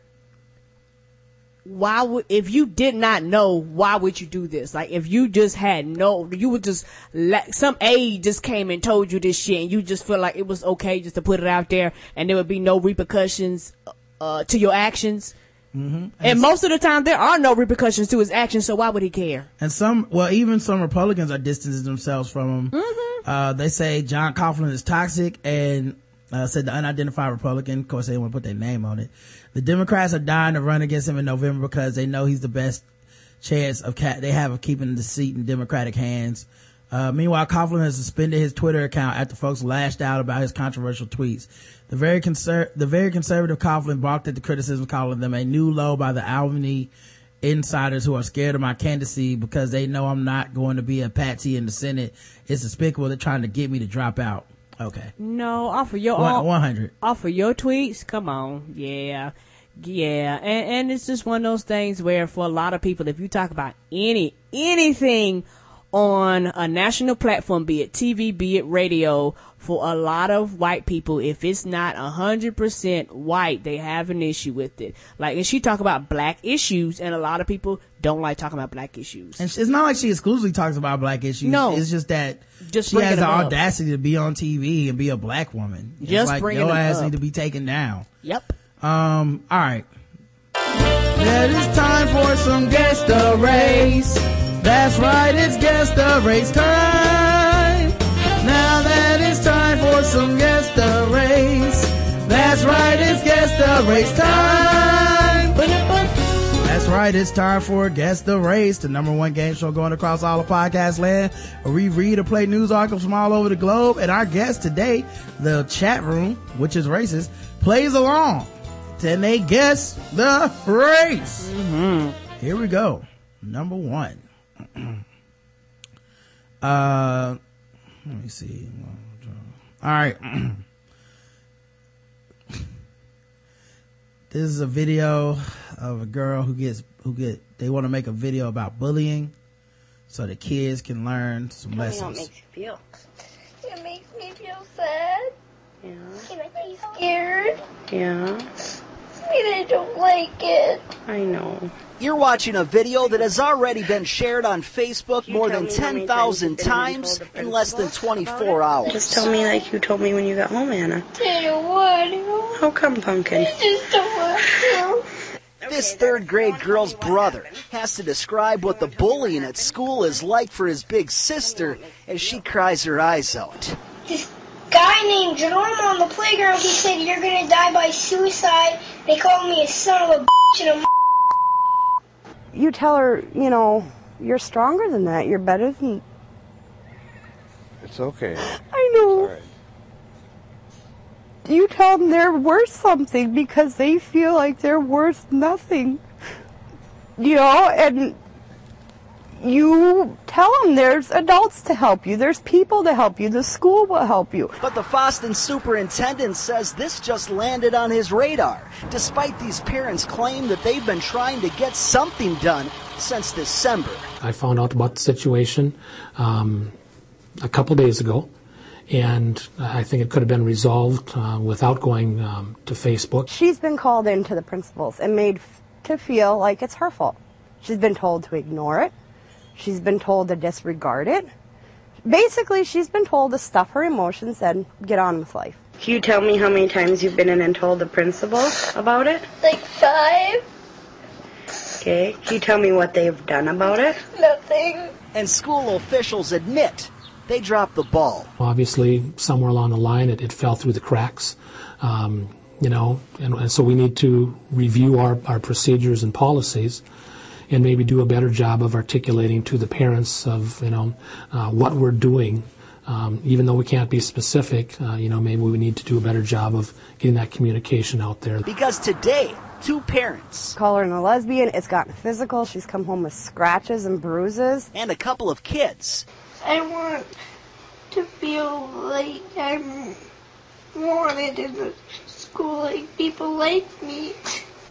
why would, if you did not know, why would you do this? Like, if you just had no, you would just, let, some aide just came and told you this shit and you just feel like it was okay just to put it out there and there would be no repercussions, uh, to your actions. Mm-hmm. And most of the time there are no repercussions to his actions, so why would he care? And some, well, even some Republicans are distancing themselves from him. Uh, they say John Coughlan is toxic and, uh, said the unidentified Republican, of course they want to put their name on it. The Democrats are dying to run against him in November because they know he's the best chance of ca- they have of keeping the seat in Democratic hands. Uh, meanwhile, Coughlan has suspended his Twitter account after folks lashed out about his controversial tweets. The very conser- the very conservative Coughlan balked at the criticism, calling them a new low by the Albany insiders who are scared of my candidacy because they know I'm not going to be a patsy in the Senate. It's despicable. They're trying to get me to drop out. Okay. No, offer your One- 100. Offer your tweets. Come on, yeah, yeah, and and it's just one of those things where for a lot of people, if you talk about any anything on a national platform, be it TV, be it radio, for a lot of white people, if it's not a hundred percent white, they have an issue with it. Like, and she talk about black issues, and a lot of people don't like talking about black issues. And it's not like she exclusively talks about black issues. No. It's just that Just she has the up. audacity to be on TV and be a black woman. It's Just like bringing your ass up. need to be taken down. Yep. Um, alright. Yeah, it's time for some guest the race. That's right, it's guest the race time. Now that it's time for some guest the race. That's right, it's guest the race time. That's right, it's time for Guess the Race, the number one game show going across all of podcast land, we read or play news articles from all over the globe. And our guest today, the chat room, which is racist, plays along. And they guess the race. Here we go. Number one. uh, let me see. All right. this is a video of a girl who gets who get they want to make a video about bullying so the kids can learn some Tell me how it lessons makes you feel. It makes me feel sad. Yeah. It makes me scared. Yeah. And I don't like it. I know. You're watching a video that has already been shared on Facebook You more than me how many 10,000 times you've been and times told the in less than 24 hours. Just tell me like you told me when you got home, Anna. I don't want to. How come, Pumpkin? I just don't want to. This third grade girl's brother has to describe what the bullying at school is like for his big sister as she cries her eyes out. This guy named Jerome on the playground, he said, You're going to die by suicide. They called me a son of a bitch and a you tell her, you know, you're stronger than that. You're better than It's okay. I know. You tell them they're worth something because they feel like they're worth nothing. You know, and you tell them there's adults to help you, there's people to help you, the school will help you. But the Fosston superintendent says this just landed on his radar, despite these parents' claim that they've been trying to get something done since December. I found out about the situation um, a couple days ago, and I think it could have been resolved uh, without going um, to Facebook. She's been called into the principals and made f- to feel like it's her fault. She's been told to ignore it. She's been told to disregard it. Basically, she's been told to stuff her emotions and get on with life. Can you tell me how many times you've been in and told the principal about it? Like five? Okay. Can you tell me what they've done about it? Nothing. And school officials admit they dropped the ball. Obviously, somewhere along the line, it, it fell through the cracks. Um, you know, and, and so we need to review our, our procedures and policies and maybe do a better job of articulating to the parents of, you know, uh, what we're doing. Um, even though we can't be specific, uh, you know, maybe we need to do a better job of getting that communication out there. Because today, two parents Call her a lesbian. It's gotten physical. She's come home with scratches and bruises. and a couple of kids I want to feel like I'm wanted in the school, like people like me.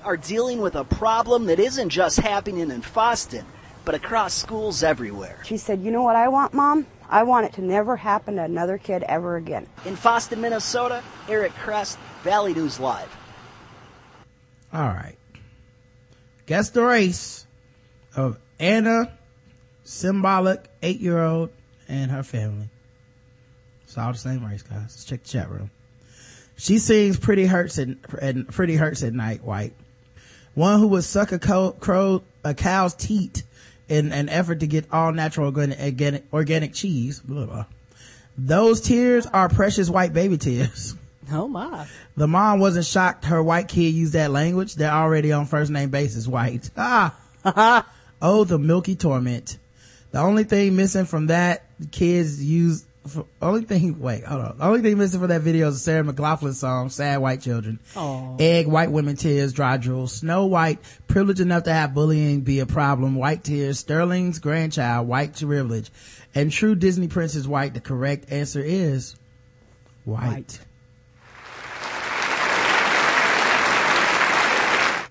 Are dealing with a problem that isn't just happening in Fosston, but across schools everywhere. She said, You know what I want, Mom? I want it to never happen to another kid ever again. In Fosston, Minnesota, Eric Crest, Valley News Live. All right. Guess the race of Anna, symbolic eight year old, and her family. It's all the same race, guys. Let's check the chat room. She sings pretty hurts at, and pretty hurts at night, white. One who would suck a co- crow, a cow's teat in an effort to get all natural organic, organic, organic cheese. Blah, blah. Those tears are precious white baby tears. Oh my. The mom wasn't shocked her white kid used that language. They're already on first name basis white. Ah. oh, the milky torment. The only thing missing from that, kids use, for, only thing, wait, hold on. The only thing missing from that video is a Sarah McLachlan song, Sad White Children. Aw. Egg, white women tears, dry drool. Snow White, privileged enough to have bullying be a problem. White tears, Sterling's grandchild, white privilege. And true Disney princess white, the correct answer is white.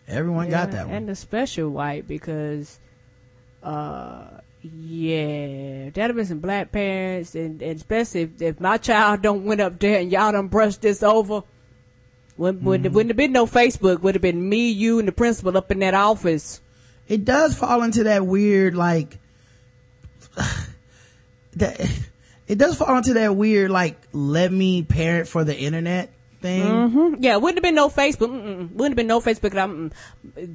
Everyone got that one. And the special white because, uh, yeah, that'd have been some black parents, and, and especially if, if my child don't went up there and y'all done brushed this over. Wouldn't, wouldn't, Mm-hmm. wouldn't have been no Facebook. Would have been me, you, and the principal up in that office. it does fall into that weird like that it does fall into that weird like let me parent for the internet thing hmm Yeah, wouldn't have been no Facebook. Mm-mm. Wouldn't have been no Facebook. Um,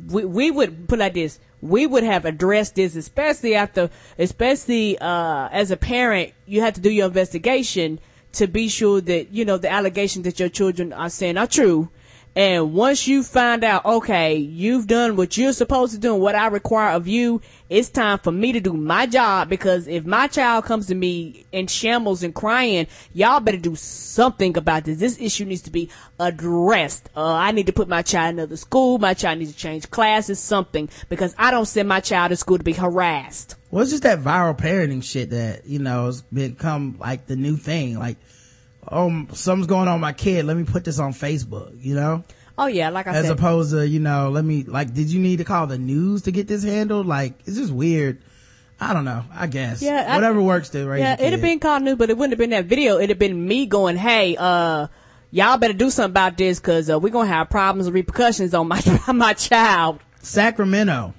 we, we would put like this. We would have addressed this, especially after, especially uh, as a parent, you have to do your investigation to be sure that you know the allegations that your children are saying are true. And once you find out, okay, you've done what you're supposed to do and what I require of you, it's time for me to do my job because if my child comes to me in shambles and crying, y'all better do something about this. This issue needs to be addressed. Uh, I need to put my child in another school. My child needs to change classes, something, because I don't send my child to school to be harassed. well it's just that viral parenting shit that you know has become like the new thing like oh something's going on with my kid let me put this on facebook you know Oh yeah, like I as said. opposed to you know let me like did you need to call the news to get this handled like it's just weird i don't know i guess Yeah, I- whatever works to raise Yeah, it'd have been called news, but it wouldn't have been that video. It'd have been me going, "Hey, uh, y'all better do something about this, cause uh, we're gonna have problems and repercussions on my my child." Sacramento.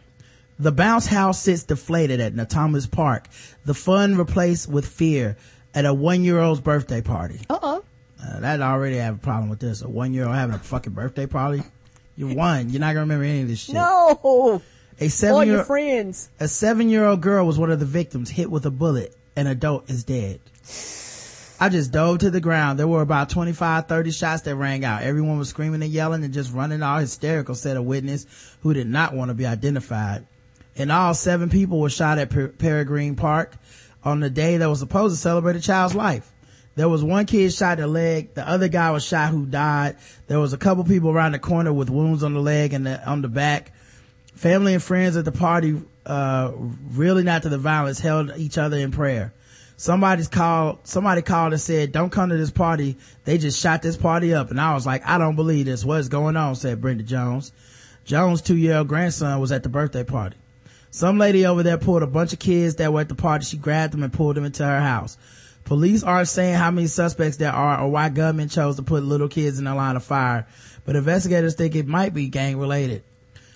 The bounce house sits deflated at Natomas Park. The fun replaced with fear at a one-year-old's birthday party. Uh-oh. Uh, that already have a problem with this. A one-year-old having a fucking birthday party. You're one. You're not gonna remember any of this shit. No, A or your seven-year friends. a seven-year-old girl was one of the victims hit with a bullet. An adult is dead. I just dove to the ground. There were about 25, 30 shots that rang out. Everyone was screaming and yelling and just running all hysterical, said a witness who did not want to be identified. And all, seven people were shot at per- Peregrine Park. On the day that was supposed to celebrate a child's life. There was one kid shot in the leg. The other guy was shot who died. There was a couple people around the corner with wounds on the leg and the, on the back. Family and friends at the party, uh, really not to the violence, held each other in prayer. Somebody's called, somebody called and said, don't come to this party. They just shot this party up. And I was like, I don't believe this. What's going on? said Brenda Jones. Jones' two-year-old grandson was at the birthday party. Some lady over there pulled a bunch of kids that were at the party. She grabbed them and pulled them into her house. Police aren't saying how many suspects there are or why government chose to put little kids in the line of fire, but investigators think it might be gang related.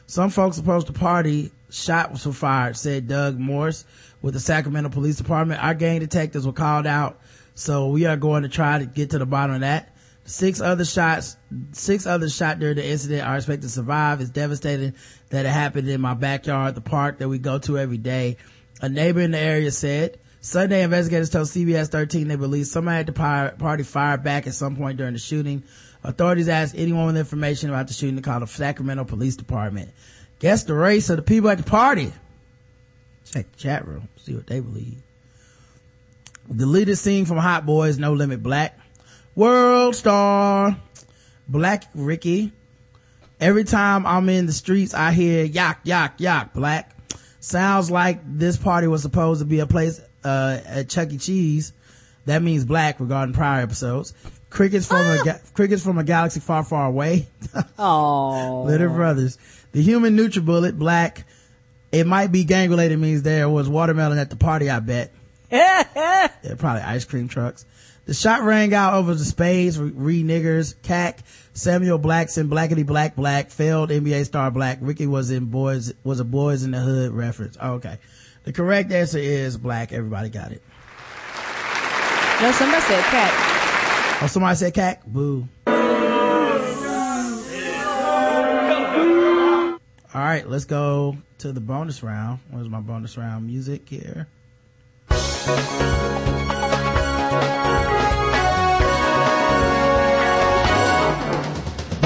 Some folks supposed to party shots were fired, said Doug Morris with the Sacramento Police Department. Our gang detectives were called out, so we are going to try to get to the bottom of that. Six other shots, six others shot during the incident are expected to survive. It's devastating that it happened in my backyard, the park that we go to every day. A neighbor in the area said, Sunday, investigators told CBS 13 they believe somebody at the party fired back at some point during the shooting. Authorities asked anyone with information about the shooting to call the Sacramento Police Department. Guess the race of the people at the party. Check the chat room, see what they believe. Deleted scene from Hot Boys, No Limit Black. World star, Black Ricky. Every time I'm in the streets, I hear yak, yak, yak, black. Sounds like this party was supposed to be a place uh, at Chuck E. Cheese. That means black regarding prior episodes. Crickets from a ga- crickets from a galaxy far, far away. Oh. Little brothers. The human NutriBullet, black. It might be gang related means there was watermelon at the party, I bet. yeah, probably ice cream trucks. The shot rang out over the spades, re niggers, cack, Samuel Blackson, blackety black black, failed NBA star black. Ricky was in boys, was a boys in the hood reference. Oh, okay. The correct answer is black. Everybody got it. No, somebody said cat. Oh, somebody said cat? Boo. All right, let's go to the bonus round. Where's my bonus round music here?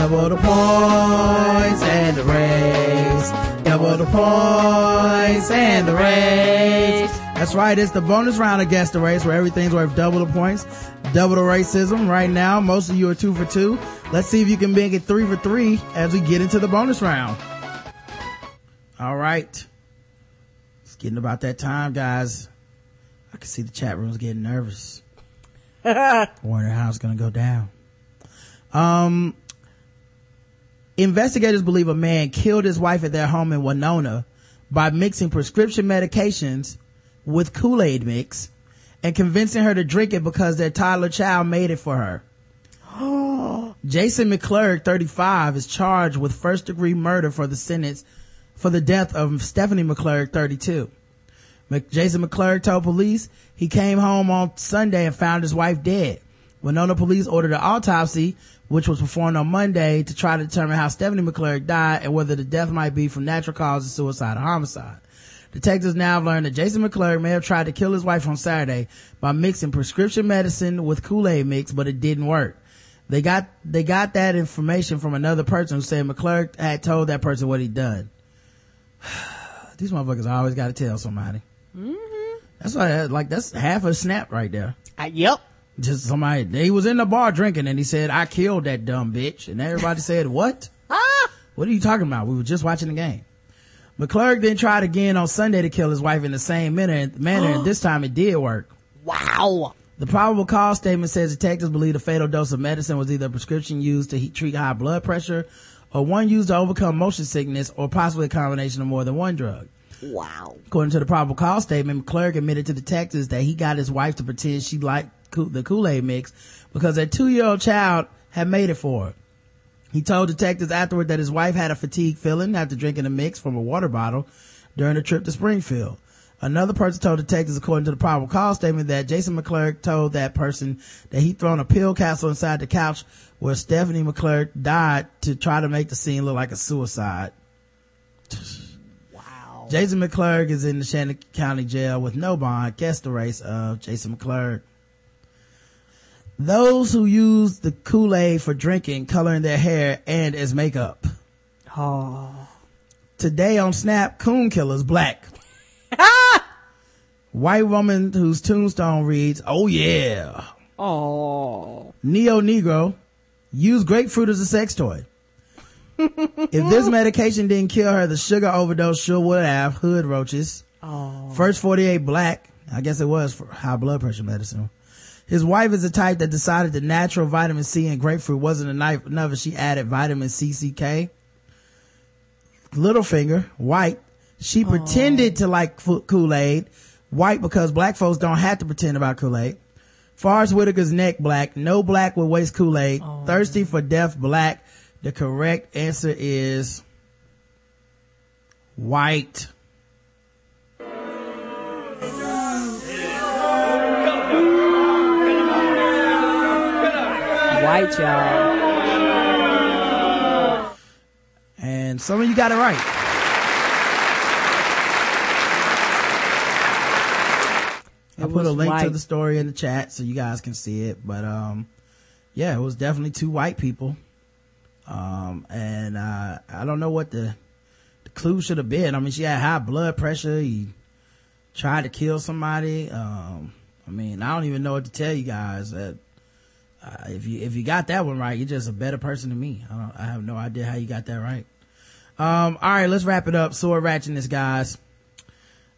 Double the points and the race. Double the points and the race. That's right. It's the bonus round against the race where everything's worth double the points, double the racism. Right now, most of you are two for two. Let's see if you can make it three for three as we get into the bonus round. All right. It's getting about that time, guys. I can see the chat room's getting nervous. Wondering how it's gonna go down. Um, investigators believe a man killed his wife at their home in Winona by mixing prescription medications with Kool-Aid mix and convincing her to drink it because their toddler child made it for her. Jason McClurg, 35, is charged with first degree murder for the sentence for the death of Stephanie McClurg, 32. Jason McClurg told police he came home on Sunday and found his wife dead. Winona police ordered an autopsy, which was performed on Monday to try to determine how Stephanie McClurg died and whether the death might be from natural causes, suicide, or homicide. Detectives now have learned that Jason McClurg may have tried to kill his wife on Saturday by mixing prescription medicine with Kool-Aid mix, but it didn't work. They got, they got that information from another person who said McClurg had told that person what he'd done. These motherfuckers always gotta tell somebody. Mm-hmm. That's why, like, that's half a snap right there. Uh, yep. Just somebody, he was in the bar drinking and he said, I killed that dumb bitch. And everybody said, what? Ah! What are you talking about? We were just watching the game. McClurg then tried again on Sunday to kill his wife in the same manner, manner and this time it did work. Wow. The probable cause statement says detectives believe the fatal dose of medicine was either a prescription used to heat, treat high blood pressure or one used to overcome motion sickness or possibly a combination of more than one drug. Wow. According to the probable cause statement, McClurg admitted to the detectives that he got his wife to pretend she liked the Kool-Aid mix because their two-year-old child had made it for her. He told detectives afterward that his wife had a fatigue feeling after drinking a mix from a water bottle during a trip to Springfield. Another person told detectives, according to the probable cause statement, that Jason McClurg told that person that he'd thrown a pill capsule inside the couch where Stephanie McClurg died to try to make the scene look like a suicide. Wow. Jason McClurg is in the Shannon County Jail with no bond. Guess the race of Jason McClurg. Those who use the Kool-Aid for drinking, coloring their hair, and as makeup. Oh. Today on Snap, Coon Killer's black. White woman whose tombstone reads, oh yeah. Oh. Neo Negro used grapefruit as a sex toy. if this medication didn't kill her, the sugar overdose sure would have. Hood roaches. Oh. First 48 black. I guess it was for high blood pressure medicine. His wife is the type that decided the natural vitamin C in grapefruit wasn't enough, enough she added vitamin CCK. Littlefinger, white. She pretended to like Kool-Aid. White because black folks don't have to pretend about Kool-Aid. Forest Whitaker's neck black. No black will waste Kool-Aid. Thirsty for death black. The correct answer is white. White y'all. And some of you got it right. I put a link to the story in the chat so you guys can see it. But, um, yeah, it was definitely two white people. Um, and, uh, I don't know what the, the clue should have been. I mean, she had high blood pressure. He tried to kill somebody. Um, I mean, I don't even know what to tell you guys that, uh, if you, if you got that one right, you're just a better person than me. I I have no idea how you got that right. Um, all right, let's wrap it up. Sword ratchetness, guys.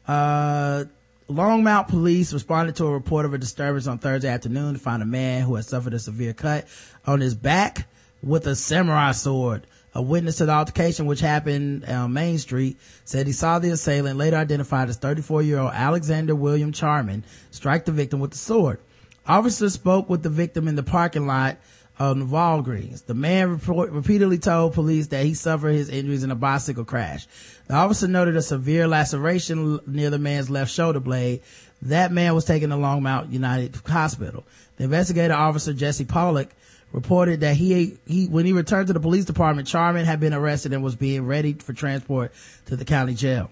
Uh, Longmont police responded to a report of a disturbance on Thursday afternoon to find a man who had suffered a severe cut on his back with a samurai sword. A witness to the altercation, which happened on Main Street, said he saw the assailant, later identified as 34-year-old Alexander William Charman, strike the victim with the sword. Officers spoke with the victim in the parking lot of Walgreens. The man report, repeatedly told police that he suffered his injuries in a bicycle crash. The officer noted a severe laceration near the man's left shoulder blade. That man was taken to Longmont United Hospital. The investigator officer Jesse Pollock reported that he, he, when he returned to the police department, Charman had been arrested and was being ready for transport to the county jail.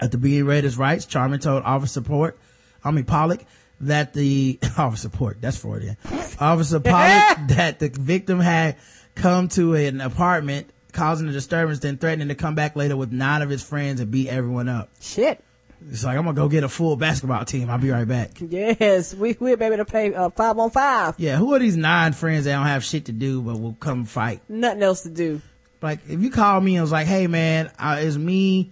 After being read his rights, Charman told Officer Port, I mean Pollock, that the Officer Port, that's Freudian. Officer Pollock that the victim had come to an apartment causing a disturbance, then threatening to come back later with nine of his friends and beat everyone up. Shit. It's like, I'm gonna go get a full basketball team. I'll be right back. Yes, we we'll be able to play uh, five on five. Yeah, who are these nine friends that don't have shit to do but will come fight? Nothing else to do. Like, if you call me and was like, hey man, uh, it's me,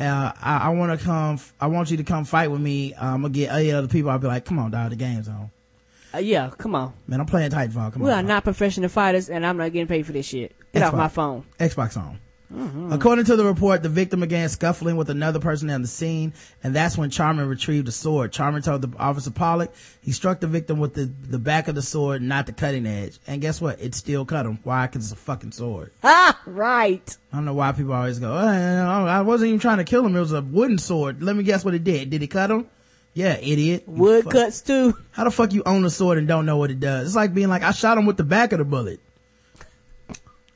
uh, I, I wanna come, I want you to come fight with me, uh, I'm gonna get eight other people, I'll be like, come on dog, the game's on. Uh, yeah, come on. Man, I'm playing Titanfall, come we on. are dog. not professional fighters, and I'm not getting paid for this shit. Get off my phone. Xbox on. According to the report, the victim began scuffling with another person on the scene, and that's when Charman retrieved a sword. Charman told the officer Pollock he struck the victim with the, the back of the sword, not the cutting edge. And guess what? It still cut him. Why? Because it's a fucking sword. Ah, right. I don't know why people always go, "Oh, I wasn't even trying to kill him. It was a wooden sword. Let me guess what it did. Did it cut him? Yeah, idiot. Wood cuts too. How the fuck you own a sword and don't know what it does? It's like being like, I shot him with the back of the bullet.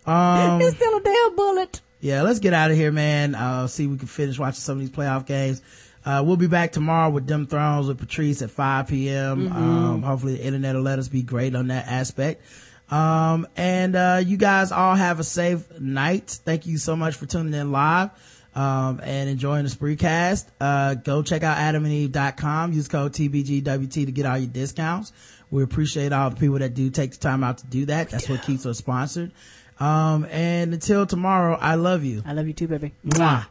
Um, it's still a damn bullet. yeah, let's get out of here, man. Uh, see if we can finish watching some of these playoff games. Uh, we'll be back tomorrow with Them Thrones with Patrice at 5 p.m. Um, hopefully the internet will let us be great on that aspect. Um, and, uh, you guys all have a safe night. Thank you so much for tuning in live. Um, and enjoying the Spreecast. Uh, go check out adamandeve.com. Use code TBGWT to get all your discounts. We appreciate all the people that do take the time out to do that. That's what keeps us sponsored. Um, and until tomorrow, I love you. I love you too, baby. Mwah.